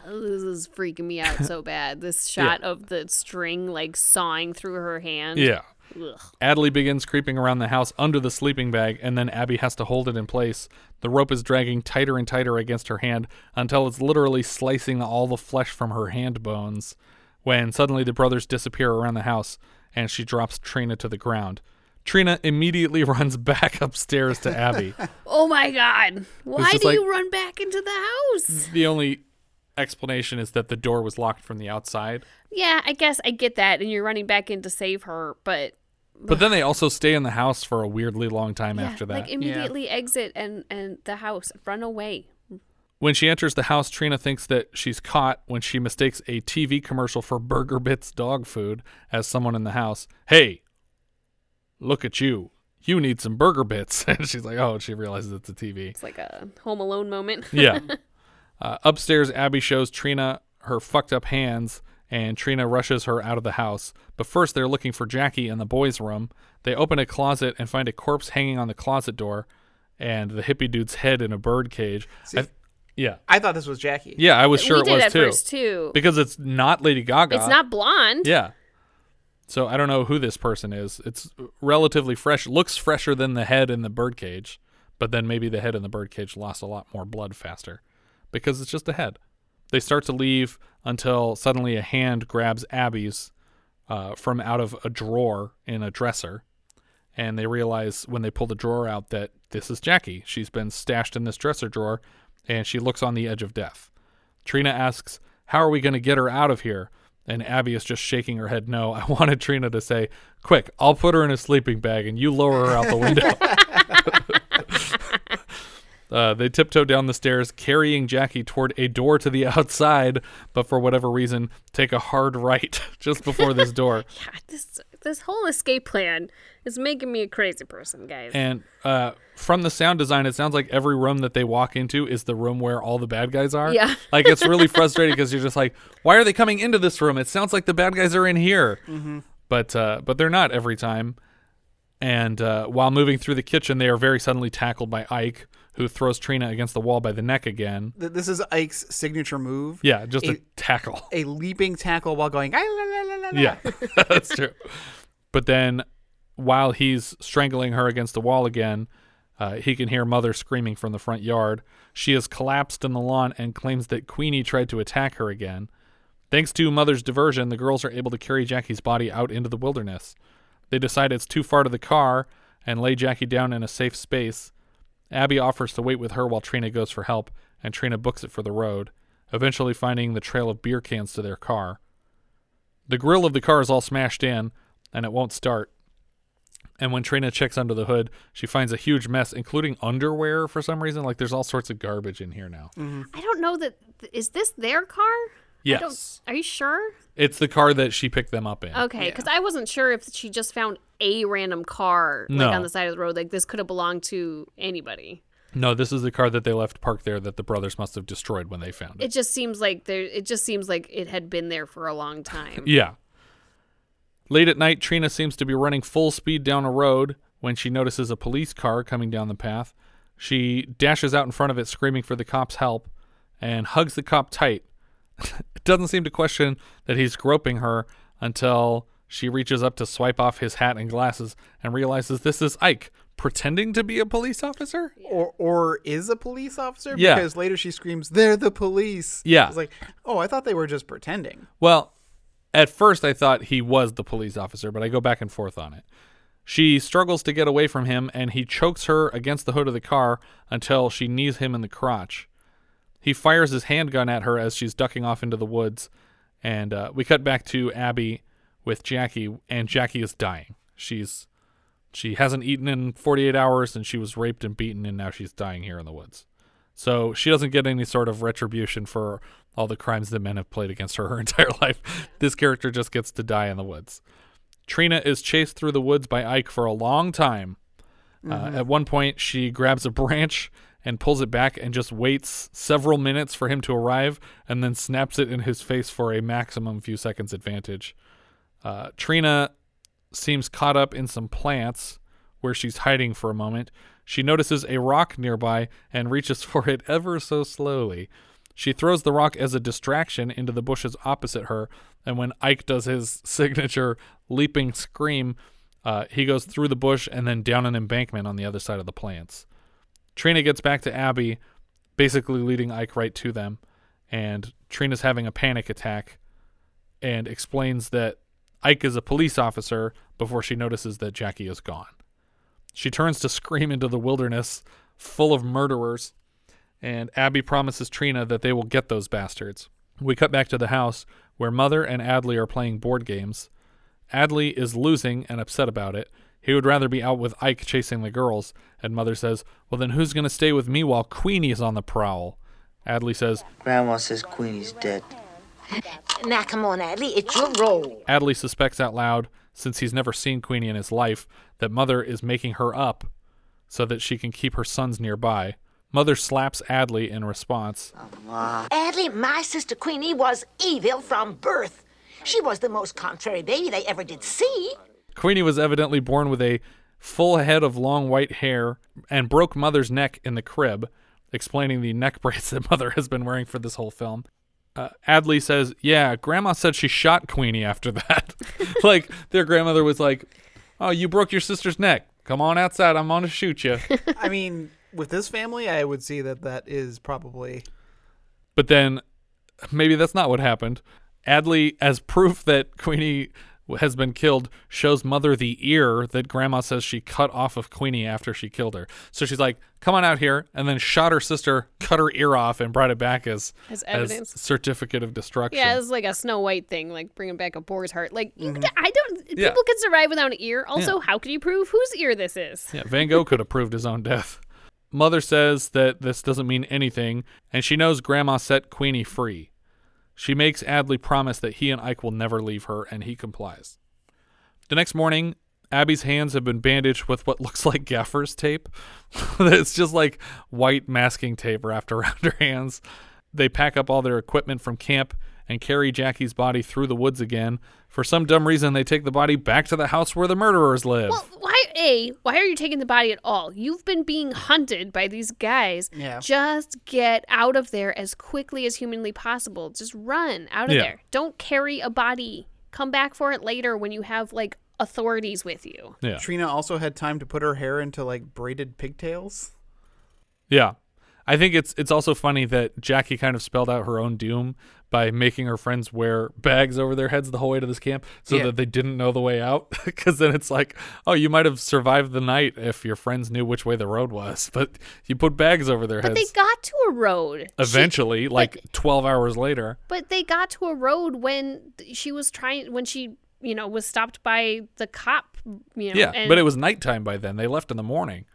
Speaker 2: This is freaking me out so bad. This shot of the string like sawing through her hand.
Speaker 1: Yeah.
Speaker 2: Ugh.
Speaker 1: Adley begins creeping around the house under the sleeping bag, and then Abby has to hold it in place. The rope is dragging tighter and tighter against her hand until it's literally slicing all the flesh from her hand bones. When suddenly the brothers disappear around the house, and she drops Trina to the ground. Trina immediately runs back upstairs to Abby.
Speaker 2: Oh my god. Why do
Speaker 1: like-
Speaker 2: you run back into the house?
Speaker 1: the only explanation is that the door was locked from the outside.
Speaker 2: Yeah, I guess I get that and you're running back in to save her, but
Speaker 1: But then they also stay in the house for a weirdly long time
Speaker 2: yeah,
Speaker 1: after that.
Speaker 2: like immediately exit and and the house, run away.
Speaker 1: When she enters the house, Trina thinks that she's caught when she mistakes a TV commercial for Burger Bits dog food as someone in the house. Hey, look at you. You need some Burger Bits. And she's like, oh, she realizes it's a TV.
Speaker 2: It's like a home alone moment.
Speaker 1: Yeah. Uh, upstairs, Abby shows Trina her fucked up hands, and Trina rushes her out of the house. But first, they're looking for Jackie in the boys' room. They open a closet and find a corpse hanging on the closet door, and the hippie dude's head in a bird cage. I- yeah.
Speaker 3: I thought this was Jackie.
Speaker 1: Yeah, I was
Speaker 2: We
Speaker 1: sure it
Speaker 2: did
Speaker 1: was
Speaker 2: at
Speaker 1: too.
Speaker 2: first, too.
Speaker 1: Because it's not Lady Gaga.
Speaker 2: It's not blonde.
Speaker 1: Yeah. So I don't know who this person is. It's relatively fresh. Looks fresher than the head in the birdcage, but then maybe the head in the birdcage lost a lot more blood faster because it's just a head. They start to leave until suddenly a hand grabs Abby's uh, from out of a drawer in a dresser. And they realize when they pull the drawer out that this is Jackie. She's been stashed in this dresser drawer and she looks on the edge of death. Trina asks, How are we going to get her out of here? And Abby is just shaking her head no. I wanted Trina to say, Quick, I'll put her in a sleeping bag and you lower her out the window. Uh, they tiptoe down the stairs, carrying Jackie toward a door to the outside, but for whatever reason, take a hard right just before this door.
Speaker 2: yeah, this this whole escape plan is making me a crazy person, guys.
Speaker 1: And uh, from the sound design, it sounds like every room that they walk into is the room where all the bad guys are.
Speaker 2: Yeah.
Speaker 1: like it's really frustrating because you're just like, why are they coming into this room? It sounds like the bad guys are in here,
Speaker 3: Mhm.
Speaker 1: but uh, but they're not every time. And uh, while moving through the kitchen, they are very suddenly tackled by Ike, who throws Trina against the wall by the neck again.
Speaker 3: This is Ike's signature move.
Speaker 1: Yeah, just a tackle.
Speaker 3: A leaping tackle while going. "Ah, la, la, la, la, la."
Speaker 1: Yeah, that's true. But then, while he's strangling her against the wall again, Uh, he can hear Mother screaming from the front yard. She is collapsed in the lawn and claims that Queenie tried to attack her again. Thanks to Mother's diversion, the girls are able to carry Jackie's body out into the wilderness. They decide it's too far to the car and lay Jackie down in a safe space. Abby offers to wait with her while Trina goes for help, and Trina books it for the road, eventually finding the trail of beer cans to their car. The grill of the car is all smashed in, and it won't start. And when Trina checks under the hood, she finds a huge mess, including underwear for some reason. Like there's all sorts of garbage in here now. Mm-hmm.
Speaker 2: I don't know that. Is this their car? I don't-
Speaker 1: Yes.
Speaker 2: Are you sure?
Speaker 1: It's the car that she picked them up in.
Speaker 2: Okay, because I wasn't sure if she just found a random car like
Speaker 1: No.
Speaker 2: on the side of the road. Like this could have belonged to anybody.
Speaker 1: No, this is the car that they left parked there that the brothers must have destroyed when they found it.
Speaker 2: It just seems like there. It just seems like it had been there for a long time.
Speaker 1: Yeah. Late at night, Trina seems to be running full speed down a road when she notices a police car coming down the path. She dashes out in front of it, screaming for the cop's help, and hugs the cop tight. doesn't seem to question that he's groping her until she reaches up to swipe off his hat and glasses and realizes this is Ike pretending to be a police officer.
Speaker 3: Or or is a police officer?
Speaker 1: Yeah.
Speaker 3: Because later she screams, "They're the police."
Speaker 1: Yeah.
Speaker 3: It's like, oh, I thought they were just pretending.
Speaker 1: Well, at first I thought he was the police officer, but I go back and forth on it. She struggles to get away from him, and he chokes her against the hood of the car until she knees him in the crotch. He fires his handgun at her as she's ducking off into the woods, and uh, we cut back to Abby with Jackie, and Jackie is dying. She's she hasn't eaten in 48 hours, and she was raped and beaten, and now she's dying here in the woods. So she doesn't get any sort of retribution for all the crimes that men have played against her her entire life. This character just gets to die in the woods. Trina is chased through the woods by Ike for a long time. Uh,
Speaker 12: Mhm.
Speaker 1: at one point, she grabs a branch and pulls it back and just waits several minutes for him to arrive and then snaps it in his face for a maximum few seconds advantage. Uh, Trina seems caught up in some plants where she's hiding for a moment. She notices a rock nearby and reaches for it ever so slowly. She throws the rock as a distraction into the bushes opposite her, and when Ike does his signature leaping scream, uh, he goes through the bush and then down an embankment on the other side of the plants. Trina gets back to Abby, basically leading Ike right to them, and Trina's having a panic attack and explains that Ike is a police officer before she notices that Jackie is gone. She turns to scream into the wilderness full of murderers, and Abby promises Trina that they will get those bastards. We cut back to the house where Mother and Adley are playing board games. Adley is losing and upset about it. He would rather be out with Ike chasing the girls, and Mother says, Well, then who's going to stay with me while Queenie is on the prowl? Adley says,
Speaker 12: Grandma says Queenie's dead.
Speaker 10: Now come on, Adley, it's your role.
Speaker 1: Adley suspects out loud, since he's never seen Queenie in his life, that Mother is making her up so that she can keep her sons nearby. Mother slaps Adley in response.
Speaker 10: Adley, my sister Queenie was evil from birth. She was the most contrary baby they ever did see.
Speaker 1: Queenie was evidently born with a full head of long white hair and broke Mother's neck in the crib, explaining the neck brace that Mother has been wearing for this whole film. Uh, Adley says, Yeah, Grandma said she shot Queenie after that. like, their grandmother was like, Oh, you broke your sister's neck. Come on outside. I'm going to shoot you.
Speaker 3: I mean, with this family, I would see that that is probably
Speaker 1: But then maybe that's not what happened. Adley, as proof that Queenie has been killed, shows Mother the ear that Grandma says she cut off of Queenie after she killed her. So she's like, "Come on out here," and then shot her sister, cut her ear off, and brought it back as
Speaker 2: As evidence.
Speaker 1: certificate of destruction.
Speaker 2: Yeah, it's like a Snow White thing, like bringing back a boar's heart. Like you mm-hmm. could, I don't.
Speaker 1: Yeah.
Speaker 2: People can survive without an ear. Also, how can you prove whose ear this is?
Speaker 1: Yeah, Van Gogh could have proved his own death. Mother says that this doesn't mean anything, and she knows Grandma set Queenie free. She makes Adley promise that he and Ike will never leave her, and he complies. The next morning, Abby's hands have been bandaged with what looks like gaffer's tape. it's just like white masking tape wrapped around her hands. They pack up all their equipment from camp and carry Jackie's body through the woods again. For some dumb reason, they take the body back to the house where the murderers live.
Speaker 2: Well, why a? Why are you taking the body at all? You've been being hunted by these guys.
Speaker 1: Yeah.
Speaker 2: Just get out of there as quickly as humanly possible. Just run out of
Speaker 1: Yeah.
Speaker 2: there. Don't carry a body. Come back for it later when you have like authorities with you.
Speaker 1: Yeah.
Speaker 3: Trina also had time to put her hair into like braided pigtails.
Speaker 1: Yeah. I think it's it's also funny that Jackie kind of spelled out her own doom by making her friends wear bags over their heads the whole way to this camp so
Speaker 3: Yeah.
Speaker 1: that they didn't know the way out because then it's like oh you might have survived the night if your friends knew which way the road was but you put bags over their heads.
Speaker 2: But they got to a road. She-
Speaker 1: eventually like 12 hours later
Speaker 2: but they got to a road when she was trying when she, you know, was stopped by the cop, you know.
Speaker 1: yeah but it was nighttime by then they left in the morning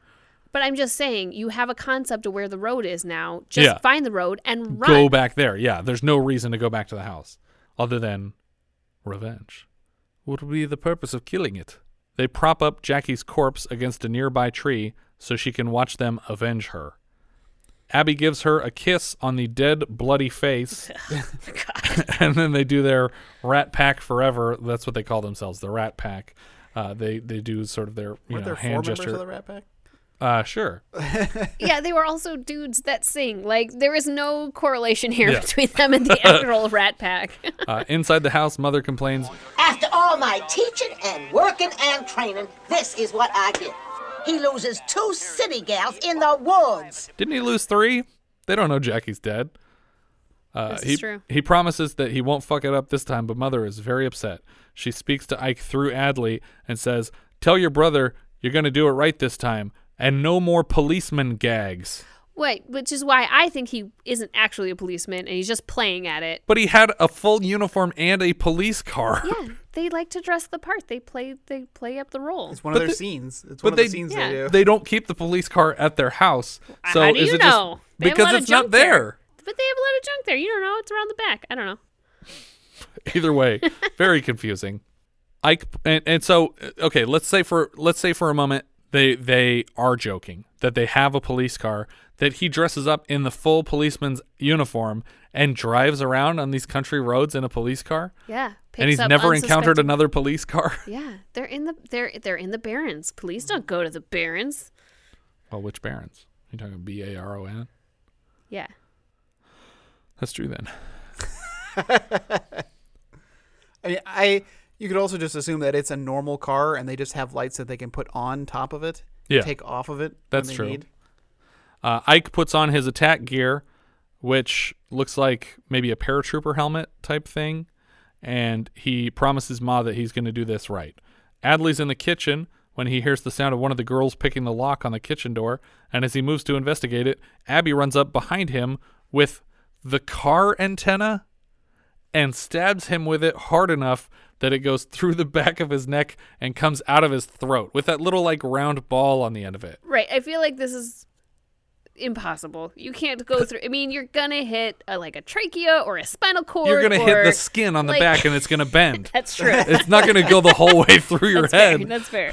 Speaker 2: But I'm just saying, you have a concept of where the road is now. Just
Speaker 1: Yeah.
Speaker 2: find the road and run.
Speaker 1: go back there. Yeah there's no reason to go back to the house other than revenge. What would be the purpose of killing it? They prop up jackie's corpse against a nearby tree so she can watch them avenge her. Abby gives her a kiss on the dead bloody face. And then they do their rat pack forever. That's what they call themselves the rat pack. Uh, they they do sort of their you
Speaker 3: Weren't
Speaker 1: know
Speaker 3: there four
Speaker 1: hand
Speaker 3: members
Speaker 1: gesture.
Speaker 3: of the Rat Pack?
Speaker 1: Uh sure
Speaker 2: yeah, they were also dudes that sing. Like there is no correlation here
Speaker 1: Yeah.
Speaker 2: between them and the actual Rat Pack.
Speaker 1: uh, inside the house mother complains
Speaker 10: After all my teaching and working and training, this is what I get. He loses two city gals in the woods.
Speaker 1: Didn't he lose three? They don't know Jackie's dead. Uh,
Speaker 2: This is
Speaker 1: he,
Speaker 2: true.
Speaker 1: He promises that he won't fuck it up this time, but Mother is very upset. She speaks to Ike through Adley and says, Tell your brother you're going to do it right this time, and no more policeman gags.
Speaker 2: Wait, which is why I think he isn't actually a policeman and he's just playing at it.
Speaker 1: But he had a full uniform and a police car.
Speaker 2: Yeah, they like to dress the part. They play they play up the role.
Speaker 3: It's one
Speaker 1: But
Speaker 3: of their
Speaker 1: they-
Speaker 3: scenes. It's
Speaker 1: but
Speaker 3: one of
Speaker 1: they,
Speaker 3: the scenes
Speaker 2: Yeah.
Speaker 3: they do.
Speaker 1: they don't keep the police car at their house. So
Speaker 2: How do
Speaker 1: is
Speaker 2: you
Speaker 1: it just
Speaker 2: know? They
Speaker 1: because it's not
Speaker 2: there.
Speaker 1: there?
Speaker 2: But they have a lot of junk there. You don't know. It's around the back. I don't know.
Speaker 1: Either way, very confusing. Ike and, and so okay, let's say for let's say for a moment they they are joking that they have a police car that he dresses up in the full policeman's uniform and drives around on these country roads in a police car.
Speaker 2: Yeah.
Speaker 1: and he's
Speaker 2: up
Speaker 1: never encountered another police car.
Speaker 2: Yeah, they're in the they're they're in the Barrens. Police don't go to the Barrens.
Speaker 1: Well, which Barons? You talking B A R O N?
Speaker 2: Yeah.
Speaker 1: That's true then.
Speaker 3: I mean, I you could also just assume that it's a normal car and they just have lights that they can put on top of it.
Speaker 1: Yeah.
Speaker 3: Take off of it. when
Speaker 1: That's
Speaker 3: they
Speaker 1: true.
Speaker 3: need.
Speaker 1: Uh, Ike puts on his attack gear, which looks like maybe a paratrooper helmet type thing, and he promises Ma that he's going to do this right. Adley's in the kitchen when he hears the sound of one of the girls picking the lock on the kitchen door, and as he moves to investigate it, Abby runs up behind him with the car antenna and stabs him with it hard enough that it goes through the back of his neck and comes out of his throat with that little like round ball on the end of it.
Speaker 2: Right. I feel like this is impossible. You can't go through. I mean, you're gonna hit a, like a trachea or a spinal cord.
Speaker 1: You're gonna hit the skin on the
Speaker 2: like-
Speaker 1: back and it's gonna bend.
Speaker 2: That's true.
Speaker 1: It's not gonna go the whole way through your
Speaker 2: That's
Speaker 1: head.
Speaker 2: Fair. That's fair.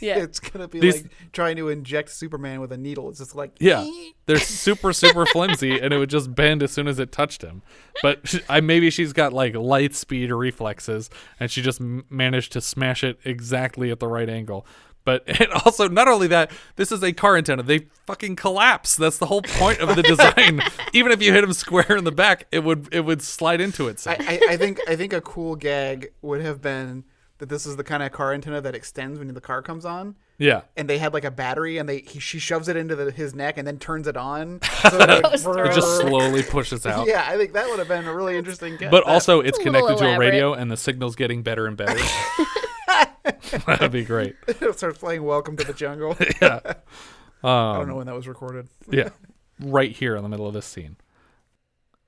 Speaker 2: Yeah.
Speaker 3: It's gonna be
Speaker 1: These-
Speaker 3: like trying to inject Superman with a needle. It's just like
Speaker 1: Yeah, they're super super flimsy, and it would just bend as soon as it touched him. But she, I maybe she's got like light speed reflexes, and she just m- managed to smash it exactly at the right angle. But and also, not only that, this is a car antenna. They fucking collapse. That's the whole point of the design. Even if you hit him square in the back, it would it would slide into itself.
Speaker 3: I, I, I think I think a cool gag would have been that this is the kind of car antenna that extends when the car comes on.
Speaker 1: Yeah.
Speaker 3: And they had like a battery, and they he, she shoves it into the, his neck and then turns it on. So that it,
Speaker 1: just slowly pushes out.
Speaker 3: Yeah, I think that would have been a really interesting. Gag.
Speaker 1: But also, it's
Speaker 2: a
Speaker 1: connected to a radio, and the signal's getting better and better. That'd be great.
Speaker 3: it starts playing "Welcome to the Jungle."
Speaker 1: Yeah.
Speaker 3: I don't
Speaker 1: Um,
Speaker 3: know when that was recorded.
Speaker 1: yeah, right here in the middle of this scene.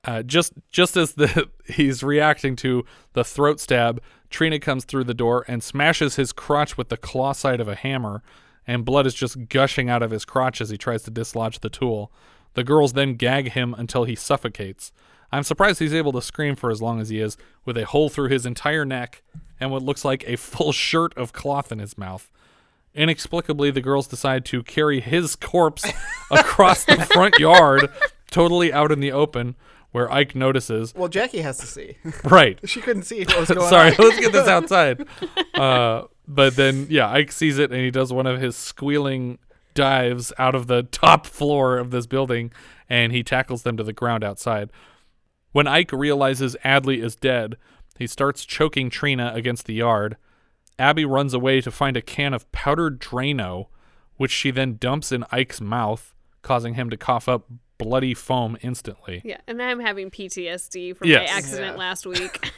Speaker 1: Uh, just just as the he's reacting to the throat stab, Trina comes through the door and smashes his crotch with the claw side of a hammer, and blood is just gushing out of his crotch as he tries to dislodge the tool. The girls then gag him until he suffocates. I'm surprised he's able to scream for as long as he is, with a hole through his entire neck and what looks like a full shirt of cloth in his mouth. Inexplicably, the girls decide to carry his corpse across the front yard, totally out in the open, where Ike notices.
Speaker 3: Well, Jackie has to see.
Speaker 1: Right.
Speaker 3: she couldn't see what was going
Speaker 1: Sorry,
Speaker 3: on.
Speaker 1: let's get this outside. Uh, but then, yeah, Ike sees it and he does one of his squealing dives out of the top floor of this building and he tackles them to the ground outside. When Ike realizes Adley is dead, he starts choking Trina against the yard. Abby runs away to find a can of powdered Drano, which she then dumps in Ike's mouth, causing him to cough up bloody foam instantly.
Speaker 2: Yeah, and I'm having PTSD from
Speaker 1: Yes.
Speaker 2: my accident
Speaker 3: Yeah.
Speaker 2: last week.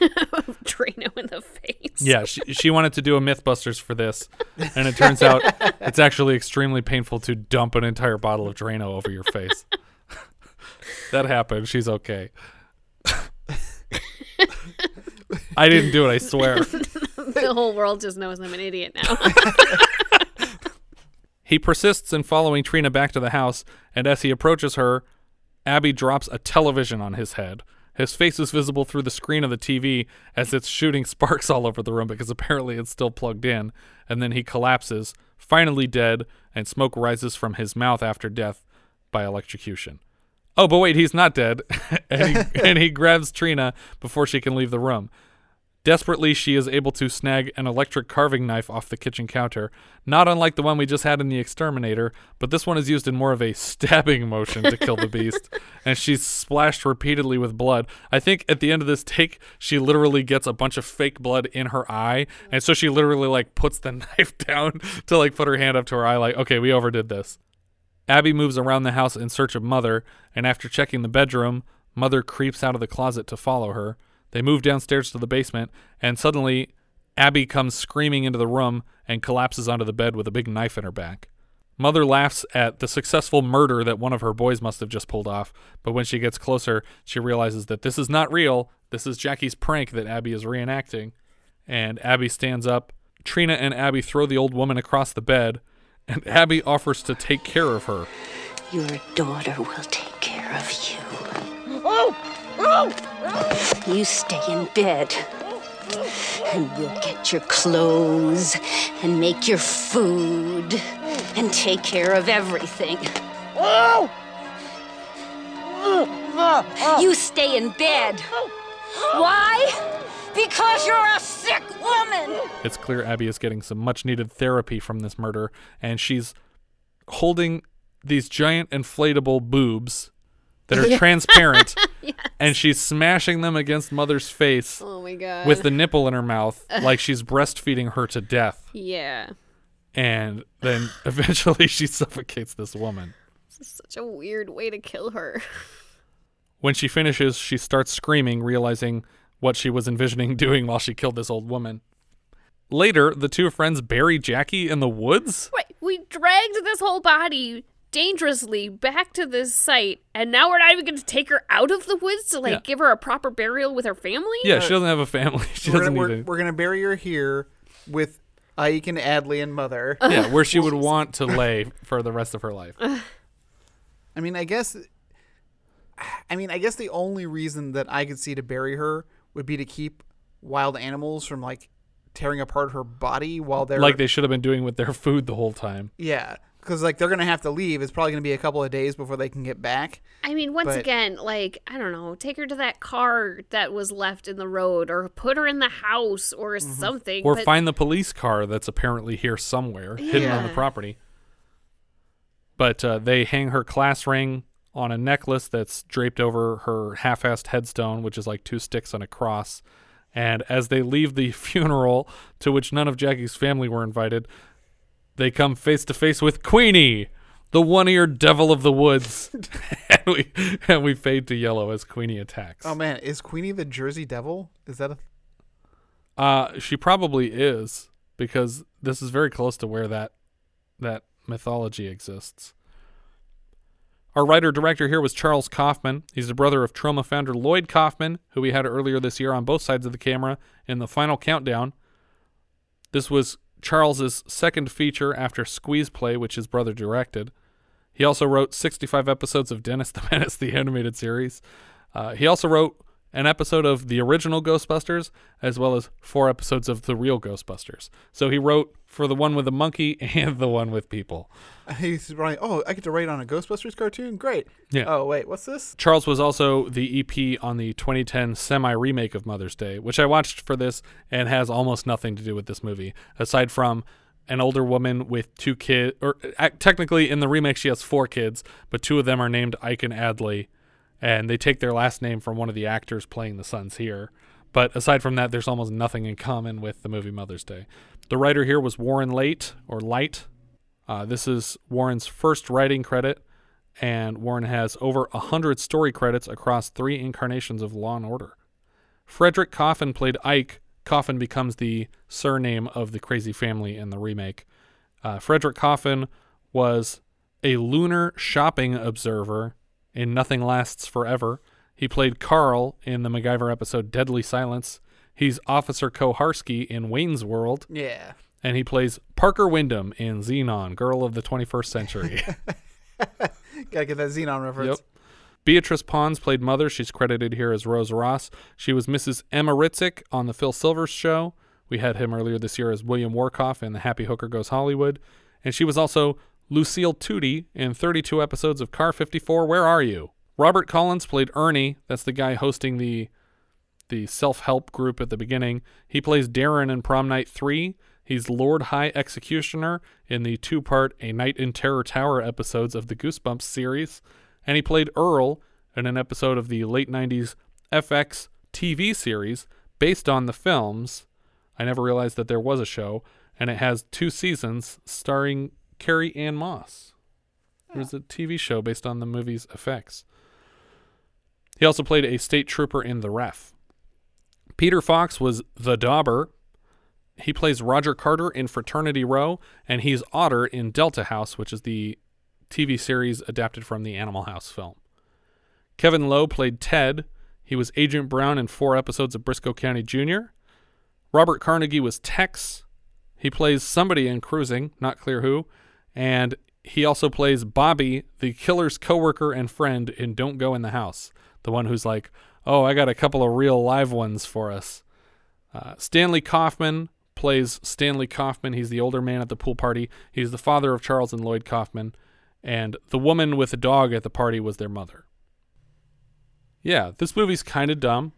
Speaker 2: Drano in the face.
Speaker 1: Yeah, she, she wanted to do a Mythbusters for this, and it turns out it's actually extremely painful to dump an entire bottle of Drano over your face. that happened. She's okay. I didn't do it, I swear.
Speaker 2: the whole world just knows I'm an idiot now.
Speaker 1: He persists in following Trina back to the house, and as he approaches her, Abby drops a television on his head. His face is visible through the screen of the TV as it's shooting sparks all over the room because apparently it's still plugged in. And then he collapses, finally dead, and smoke rises from his mouth after death by electrocution. Oh, but wait, he's not dead. and, he, and he grabs Trina before she can leave the room. Desperately, she is able to snag an electric carving knife off the kitchen counter, not unlike the one we just had in The Exterminator, but this one is used in more of a stabbing motion to kill the beast, and she's splashed repeatedly with blood. I think at the end of this take, she literally gets a bunch of fake blood in her eye, and so she literally like puts the knife down to like put her hand up to her eye, like, okay, we overdid this. Abby moves around the house in search of Mother, and after checking the bedroom, Mother creeps out of the closet to follow her. They move downstairs to the basement, and suddenly, Abby comes screaming into the room and collapses onto the bed with a big knife in her back. Mother laughs at the successful murder that one of her boys must have just pulled off, but when she gets closer, she realizes that this is not real. This is Jackie's prank that Abby is reenacting. And Abby stands up. Trina and Abby throw the old woman across the bed, and Abby offers to take care of her.
Speaker 13: Your daughter will take care of you.
Speaker 6: Oh! Oh!
Speaker 13: You stay in bed. And we'll get your clothes and make your food and take care of everything.
Speaker 6: Oh!
Speaker 13: You stay in bed. Why? Because you're a sick woman.
Speaker 1: It's clear Abby is getting some much needed therapy from this murder, and she's holding these giant inflatable boobs that are
Speaker 2: Yeah.
Speaker 1: And she's smashing them against Mother's face
Speaker 2: Oh my god.
Speaker 1: with the nipple in her mouth, like she's breastfeeding her to death.
Speaker 2: yeah.
Speaker 1: And then eventually she suffocates this woman.
Speaker 2: This is such a weird way to kill her.
Speaker 1: When she finishes, she starts screaming, realizing what she was envisioning doing while she killed this old woman. Later, the two friends bury Jackie in the woods.
Speaker 2: Wait, we dragged this whole body dangerously back to this site, and now we're not even going to take her out of the woods to like
Speaker 1: Yeah.
Speaker 2: give her a proper burial with her family.
Speaker 1: Yeah, she doesn't have a family. She
Speaker 3: we're,
Speaker 1: doesn't
Speaker 3: gonna,
Speaker 1: need
Speaker 3: we're, we're gonna bury her here with Ike and Adley and Mother.
Speaker 1: yeah, where she would want to lay for the rest of her life.
Speaker 3: I mean, I guess. I mean, I guess the only reason that I could see to bury her would be to keep wild animals from like tearing apart her body while they're
Speaker 1: Like they should have been doing with their food the whole time.
Speaker 3: Yeah, because like they're gonna have to leave. It's probably gonna be a couple of days before they can get back.
Speaker 2: I mean, once
Speaker 3: But-
Speaker 2: again, like, I don't know, take her to that car that was left in the road or put her in the house or something.
Speaker 1: Or
Speaker 2: but-
Speaker 1: find the police car that's apparently here somewhere, hidden on the property. But uh, they hang her class ring on a necklace that's draped over her half assed headstone, which is like two sticks on a cross. And as they leave the funeral, to which none of Jackie's family were invited, they come face to face with Queenie, the one eared devil of the woods. and, we, and we fade to yellow as Queenie attacks.
Speaker 3: Oh man, is Queenie the Jersey Devil? Is that a
Speaker 1: Uh, she probably is because this is very close to where that that mythology exists. Our writer director here was Charles Kaufman. He's the brother of Troma founder Lloyd Kaufman, who we had earlier this year on both sides of the camera in the final countdown. This was Charles's second feature after Squeeze Play, which his brother directed. He also wrote 65 episodes of Dennis the Menace, the animated series. Uh, he also wrote an episode of the original Ghostbusters, as well as four episodes of the real Ghostbusters. So he wrote for the one with the monkey and the one with people.
Speaker 3: He's writing. Oh, I get to write on a Ghostbusters cartoon. Great.
Speaker 1: Yeah.
Speaker 3: Oh wait, what's this?
Speaker 1: Charles was also the EP on the 2010 semi remake of Mother's Day, which I watched for this and has almost nothing to do with this movie, aside from an older woman with two kids. Or uh, technically, in the remake, she has four kids, but two of them are named Ike and Adley, and they take their last name from one of the actors playing the sons here. But aside from that, there's almost nothing in common with the movie Mother's Day. The writer here was Warren Late or Light. Uh, this is Warren's first writing credit, and Warren has over a hundred story credits across three incarnations of Law and Order. Frederick Coffin played Ike. Coffin becomes the surname of the crazy family in the remake. Uh, Frederick Coffin was a lunar shopping observer in Nothing Lasts Forever. He played Carl in the MacGyver episode Deadly Silence. He's Officer Koharski in Wayne's World.
Speaker 3: Yeah.
Speaker 1: And he plays Parker Wyndham in Zenon, Girl of the 21st Century.
Speaker 3: Gotta get that Zenon reference.
Speaker 1: Yep. Beatrice Pons played Mother. She's credited here as Rose Ross. She was Mrs. Emma Ritzik on the Phil Silvers show. We had him earlier this year as William Warkoff in The Happy Hooker Goes Hollywood. And she was also Lucille Toody in 32 episodes of Car 54. Where Are You? Robert Collins played Ernie. That's the guy hosting the the self-help group at the beginning. He plays Darren in Prom Night 3. He's Lord High Executioner in the two-part A Night in Terror Tower episodes of the Goosebumps series. And he played Earl in an episode of the late 90s FX TV series based on the films. I never realized that there was a show, and it has two seasons starring Carrie-Anne Moss. It was a TV show based on the movie's effects. He also played a state trooper in The Ref. Peter Fox was the Dauber. He plays Roger Carter in Fraternity Row, and he's Otter in Delta House, which is the TV series adapted from the Animal House film. Kevin Lowe played Ted. He was Agent Brown in four episodes of Brisco County Jr. Robert Carnegie was Tex. He plays somebody in Cruising, not clear who. And he also plays Bobby, the killer's coworker and friend in Don't Go in the House. The one who's like, oh, I got a couple of real live ones for us. Uh, Stanley Kaufman plays Stanley Kaufman. He's the older man at the pool party. He's the father of Charles and Lloyd Kaufman. And the woman with the dog at the party was their mother. Yeah, this movie's kind of dumb.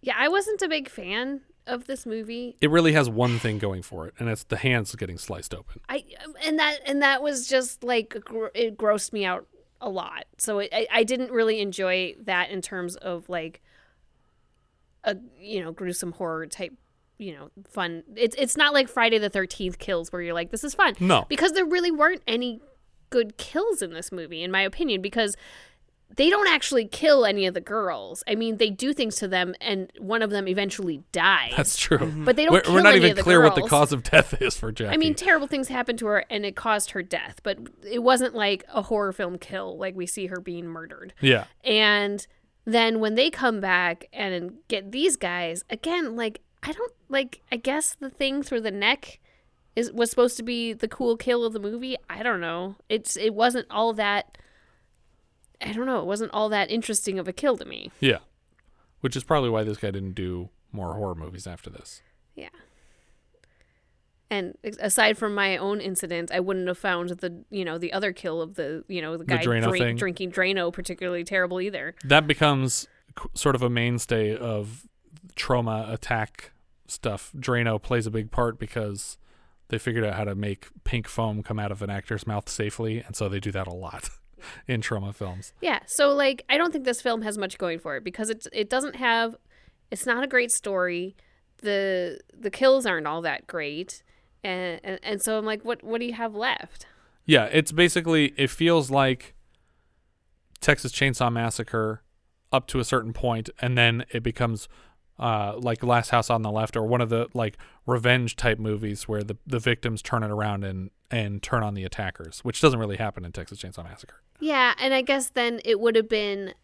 Speaker 2: Yeah, I wasn't a big fan of this movie.
Speaker 1: It really has one thing going for it, and it's the hands getting sliced open.
Speaker 2: I and that and that was just like gr- it grossed me out a lot. So it, I I didn't really enjoy that in terms of like a you know gruesome horror type you know fun. It's it's not like Friday the Thirteenth kills where you're like this is fun.
Speaker 1: No.
Speaker 2: because there really weren't any good kills in this movie, in my opinion, because they don't actually kill any of the girls. I mean, they do things to them, and one of them eventually dies.
Speaker 1: That's true. Mm-hmm.
Speaker 2: But they don't.
Speaker 1: We're,
Speaker 2: kill
Speaker 1: we're not
Speaker 2: any
Speaker 1: even
Speaker 2: of the
Speaker 1: clear what the cause of death is for Jackie.
Speaker 2: I mean, terrible things happened to her, and it caused her death. But it wasn't like a horror film kill, like we see her being murdered.
Speaker 1: yeah.
Speaker 2: And then when they come back and get these guys again, like I don't like. I guess the thing through the neck is was supposed to be the cool kill of the movie. I don't know. It's it wasn't all that. I don't know. It wasn't all that interesting of a kill to me.
Speaker 1: Yeah. Which is probably why this guy didn't do more horror movies after this.
Speaker 2: Yeah. And aside from my own incident, I wouldn't have found the you know the other kill of the you know the
Speaker 1: The
Speaker 2: guy
Speaker 1: Drano
Speaker 2: drink, drinking Drano particularly terrible either.
Speaker 1: That becomes sort of a mainstay of Troma attack stuff. Drano plays a big part because they figured out how to make pink foam come out of an actor's mouth safely, and so they do that a lot in Troma films.
Speaker 2: Yeah, so like I don't think this film has much going for it because it's it doesn't have it's not a great story. The the kills aren't all that great. And, and and so I'm like what what do you have left?
Speaker 1: Yeah, it's basically it feels like Texas Chainsaw Massacre up to a certain point, and then it becomes uh, like Last House on the Left or one of the like revenge type movies where the, the victims turn it around and and turn on the attackers, which doesn't really happen in Texas Chainsaw Massacre.
Speaker 2: Yeah, and I guess then it would have been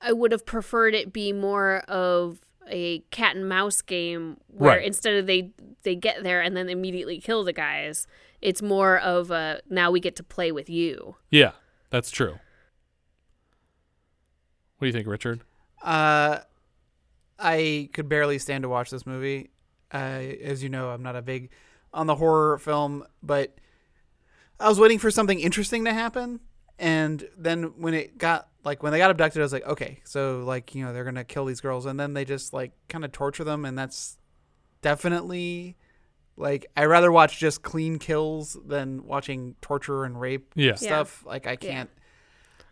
Speaker 2: I would have preferred it be more of a cat and mouse game where
Speaker 1: Right.
Speaker 2: instead of they they get there and then immediately kill the guys, it's more of a now we get to play with you.
Speaker 1: Yeah, that's true. What do you think, Richard?
Speaker 3: Uh, I could barely stand to watch this movie. Uh, as you know, I'm not a big on the horror film, but I was waiting for something interesting to happen. And then when it got like when they got abducted, I was like, okay, so like you know they're gonna kill these girls, and then they just like kind of torture them, and that's definitely like I rather watch just clean kills than watching torture and rape
Speaker 1: Yeah. Yeah.
Speaker 3: stuff. Like I can't.
Speaker 2: Yeah.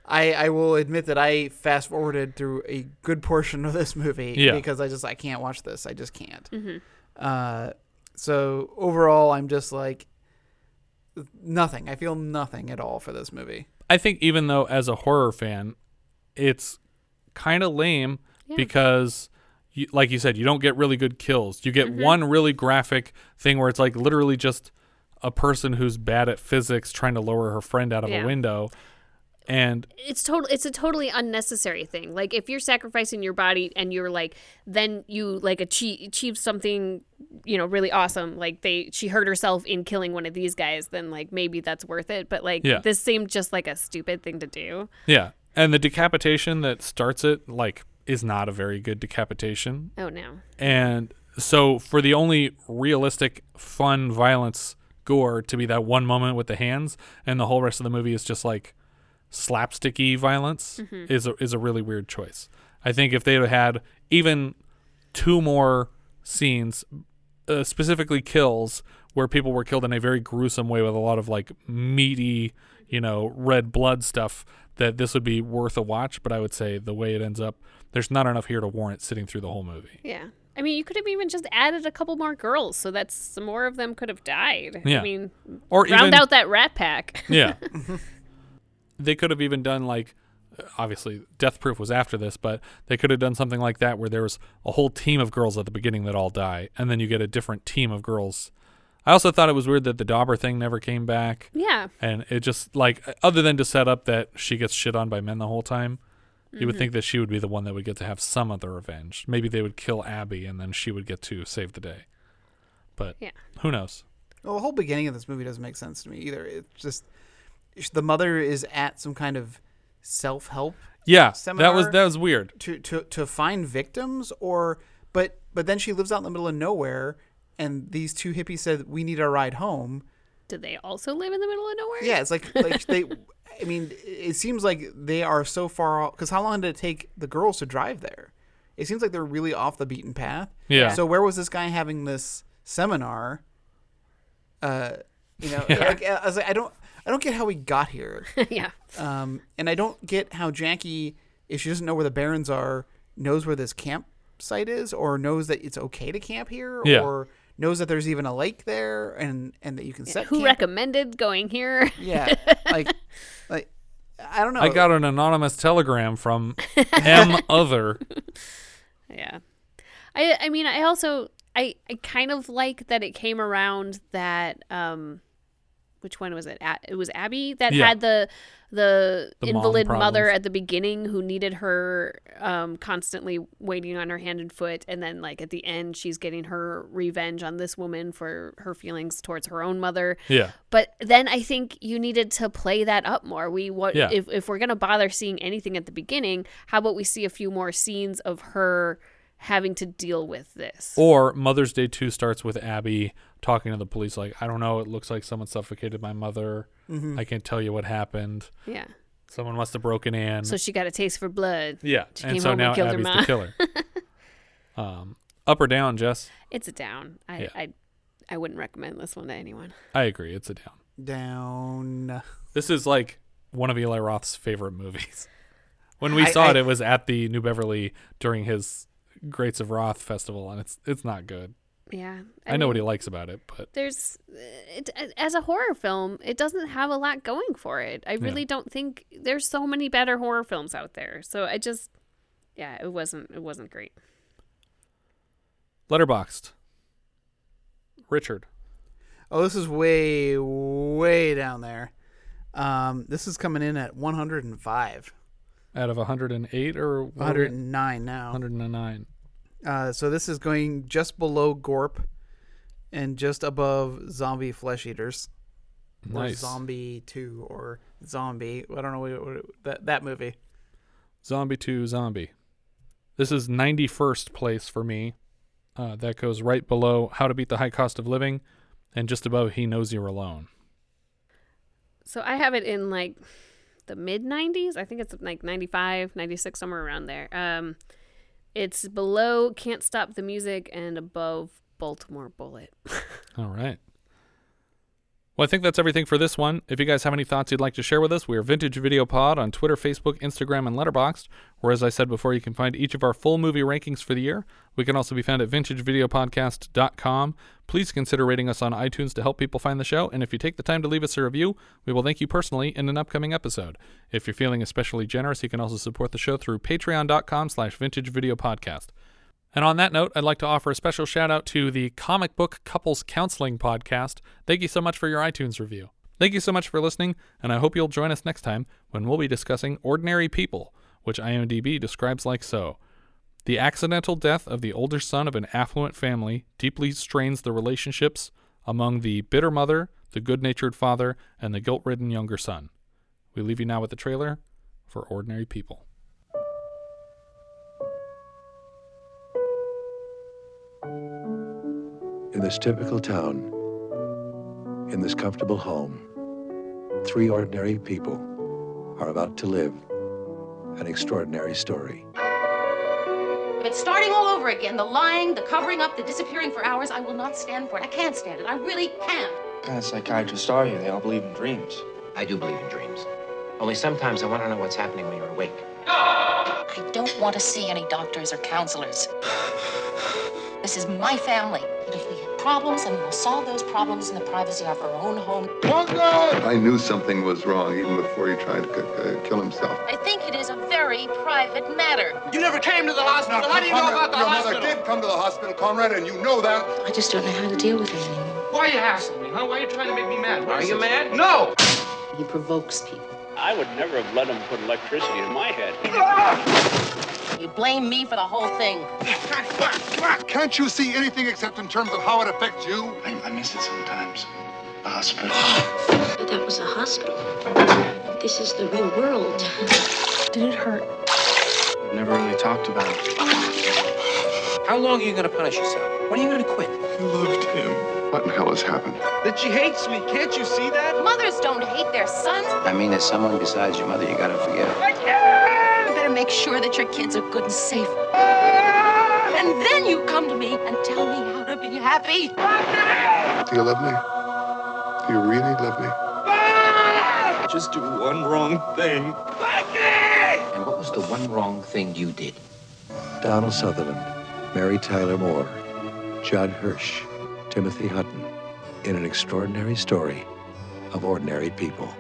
Speaker 3: Can't. I, I will admit that I fast forwarded through a good portion of this movie
Speaker 1: Yeah.
Speaker 3: because I just I can't watch this. I just can't.
Speaker 2: Mhm.
Speaker 3: Uh, so overall, I'm just like nothing. I feel nothing at all for this movie.
Speaker 1: I think even though as a horror fan, it's kind of lame
Speaker 3: Yeah.
Speaker 1: because, you, like you said, you don't get really good kills. You get
Speaker 2: Mm-hmm.
Speaker 1: one really graphic thing where it's like literally just a person who's bad at physics trying to lower her friend out of
Speaker 2: Yeah.
Speaker 1: a window, and
Speaker 2: it's total it's a totally unnecessary thing. Like if you're sacrificing your body and you're like then you like achieve achieve something you know really awesome like they she hurt herself in killing one of these guys then like maybe that's worth it. But like
Speaker 1: Yeah.
Speaker 2: this seemed just like a stupid thing to do.
Speaker 1: Yeah, and the decapitation that starts it like is not a very good decapitation.
Speaker 2: oh no.
Speaker 1: And so for the only realistic, fun violence gore to be that one moment with the hands, and the whole rest of the movie is just like slapsticky violence,
Speaker 2: Mhm.
Speaker 1: is a, is a really weird choice. I think if they had had even two more scenes, uh, specifically kills, where people were killed in a very gruesome way with a lot of like meaty, you know, red blood stuff, that this would be worth a watch. But I would say the way it ends up, there's not enough here to warrant sitting through the whole movie.
Speaker 2: yeah i mean you could have even just added a couple more girls so that some more of them could have died
Speaker 1: Yeah.
Speaker 2: i mean
Speaker 1: Or
Speaker 2: round
Speaker 1: even-
Speaker 2: out that rat pack
Speaker 1: Yeah. they could have even done like obviously Death Proof was after this, but they could have done something like that where there was a whole team of girls at the beginning that all die and then you get a different team of girls. I also thought it was weird that the Dauber thing never came back.
Speaker 2: Yeah.
Speaker 1: And it just like other than to set up that she gets shit on by men the whole time, you would
Speaker 2: Mhm.
Speaker 1: think that she would be the one that would get to have some of the revenge. Maybe they would kill Abby and then she would get to save the day. But
Speaker 2: Yeah.
Speaker 1: who knows?
Speaker 3: Well, the whole beginning of this movie doesn't make sense to me either. It's just the mother is at some kind of self help.
Speaker 1: Yeah, that was that was weird.
Speaker 3: To to to find victims, or but but then she lives out in the middle of nowhere, and these two hippies said we need a ride home.
Speaker 2: did they also live in the middle of nowhere
Speaker 3: Yeah, it's like like they. I mean, it seems like they are so far off. Because how long did it take the girls to drive there? It seems like they're really off the beaten path.
Speaker 1: Yeah.
Speaker 3: So where was this guy having this seminar? Uh, you know,
Speaker 1: Yeah.
Speaker 3: like, I was like, I don't, I don't get how we got here.
Speaker 2: yeah.
Speaker 3: Um, and I don't get how Jackie, if she doesn't know where the Barons are, knows where this campsite is, or knows that it's okay to camp here,
Speaker 1: Yeah.
Speaker 3: or knows that there's even a lake there, and and that you can set. Up.
Speaker 2: Who
Speaker 3: camp.
Speaker 2: recommended going here
Speaker 3: Yeah, like, like I don't know.
Speaker 1: I got an anonymous telegram from M other.
Speaker 2: Yeah. I I mean I also I I kind of like that it came around that um which one was it? It was Abby that
Speaker 1: Yeah.
Speaker 2: had the the,
Speaker 1: The
Speaker 2: invalid mother at the beginning who needed her um constantly waiting on her hand and foot and then like at the end she's getting her revenge on this woman for her feelings towards her own mother.
Speaker 1: Yeah.
Speaker 2: But then I think you needed to play that up more. We what
Speaker 1: Yeah.
Speaker 2: if if we're gonna bother seeing anything at the beginning, how about we see a few more scenes of her having to deal with this?
Speaker 1: Or Mother's Day 2 starts with Abby talking to the police, like, I don't know, it looks like someone suffocated my mother.
Speaker 3: Mhm.
Speaker 1: I can't tell you what happened.
Speaker 2: Yeah.
Speaker 1: Someone must have broken in.
Speaker 2: So she got a taste for blood.
Speaker 1: yeah.
Speaker 2: She
Speaker 1: and
Speaker 2: came
Speaker 1: so
Speaker 2: home
Speaker 1: now
Speaker 2: and killed
Speaker 1: Abby's
Speaker 2: her
Speaker 1: the killer. um, up or down, Jess?
Speaker 2: it's a down. I,
Speaker 1: Yeah.
Speaker 2: I I wouldn't recommend this one to anyone.
Speaker 1: I agree. It's a down.
Speaker 3: down.
Speaker 1: This is like one of Eli Roth's favorite movies. When we
Speaker 3: I-
Speaker 1: saw it,
Speaker 3: I-
Speaker 1: it was at the New Beverly during his Greats of Roth festival, and it's it's not good.
Speaker 2: Yeah.
Speaker 1: I, know what he likes about it, but
Speaker 2: There's it, as a horror film, it doesn't have a lot going for it. I really don't think there's so many better horror films out there. So I just yeah, it wasn't it wasn't great.
Speaker 1: Letterboxd. Richard.
Speaker 3: Oh, this is way, way down there. Um, this is coming in at 105.
Speaker 1: Out of 108 or what are we-
Speaker 3: 109 now.
Speaker 1: 109.
Speaker 3: Uh, so this is going just below Gorp and just above Zombie Flesh Eaters. Or Zombie 2 or Zombie. I don't know what, what that, that movie.
Speaker 1: Zombie 2 Zombie. This is 91st place for me. Uh, that goes right below How to Beat the High Cost of Living and just above He Knows You're Alone.
Speaker 2: So I have it in like the mid 90s. I think it's like 95, 96 somewhere around there. Um it's below Can't Stop the Music and above Baltimore Bullet.
Speaker 1: All right. Well, I think that's everything for this one. If you guys have any thoughts you'd like to share with us, we are Vintage Video Pod on Twitter, Facebook, Instagram, and Letterboxd. Where, as I said before, you can find each of our full movie rankings for the year. We can also be found at vintagevideopodcast.com. Please consider rating us on iTunes to help people find the show, and if you take the time to leave us a review, we will thank you personally in an upcoming episode. If you're feeling especially generous, you can also support the show through patreon.com slash vintagevideopodcast. And on that note, I'd like to offer a special shout out to the Comic Book Couples Counseling Podcast. Thank you so much for your iTunes review. Thank you so much for listening, and I hope you'll join us next time when we'll be discussing Ordinary People, which IMDb describes like so. The accidental death of the older son of an affluent family deeply strains the relationships among the bitter mother, the good natured father, and the guilt ridden younger son. We leave you now with the trailer for Ordinary People.
Speaker 14: In this typical town, in this comfortable home, three ordinary people are about to live an extraordinary story.
Speaker 15: It's starting all over again. The lying, the covering up, the disappearing for hours. I will not stand for it. I can't stand it. I really can't.
Speaker 16: What kind of psychiatrists are you? They all believe in dreams.
Speaker 17: I do believe in dreams. Only sometimes I want to know what's happening when you're awake.
Speaker 15: I don't want to see any doctors or counselors. This is my family. Problems, then we will solve those problems in the privacy of our own home.
Speaker 11: I knew something was wrong even before he tried to uh, kill himself.
Speaker 15: I think it is a very private matter.
Speaker 11: You never came to the hospital. How do you know about the Your hospital? mother did come to the hospital, Conrad, and you know that.
Speaker 15: I just don't know how to deal with it anymore.
Speaker 18: Why are you hassling me, huh? Why are you trying to make me mad? What
Speaker 17: Are you mad?
Speaker 18: No!
Speaker 15: He provokes people.
Speaker 19: I would never have let him put electricity in my head.
Speaker 15: You blame me for the whole thing.
Speaker 11: Can't you see anything except in terms of how it affects you?
Speaker 16: I, I miss it sometimes. The hospital.
Speaker 15: But that was a hospital. This is the real world. Did it hurt?
Speaker 16: We've never really talked about it.
Speaker 17: How long are you going to punish yourself? When are you going to quit?
Speaker 11: I loved him. What in hell has happened?
Speaker 18: That she hates me. Can't you see that?
Speaker 15: Mothers don't hate their sons.
Speaker 17: I mean, there's someone besides your mother you got to forgive.
Speaker 15: You better make sure that your kids are good and safe. Ah! And then you come to me and tell me how to be happy.
Speaker 11: Do you love me? Do you really love me? Ah!
Speaker 16: Just do one wrong thing.
Speaker 17: And what was the one wrong thing you did?
Speaker 14: Donald Sutherland, Mary Tyler Moore, Judd Hirsch, Timothy Hutton in an extraordinary story of ordinary people.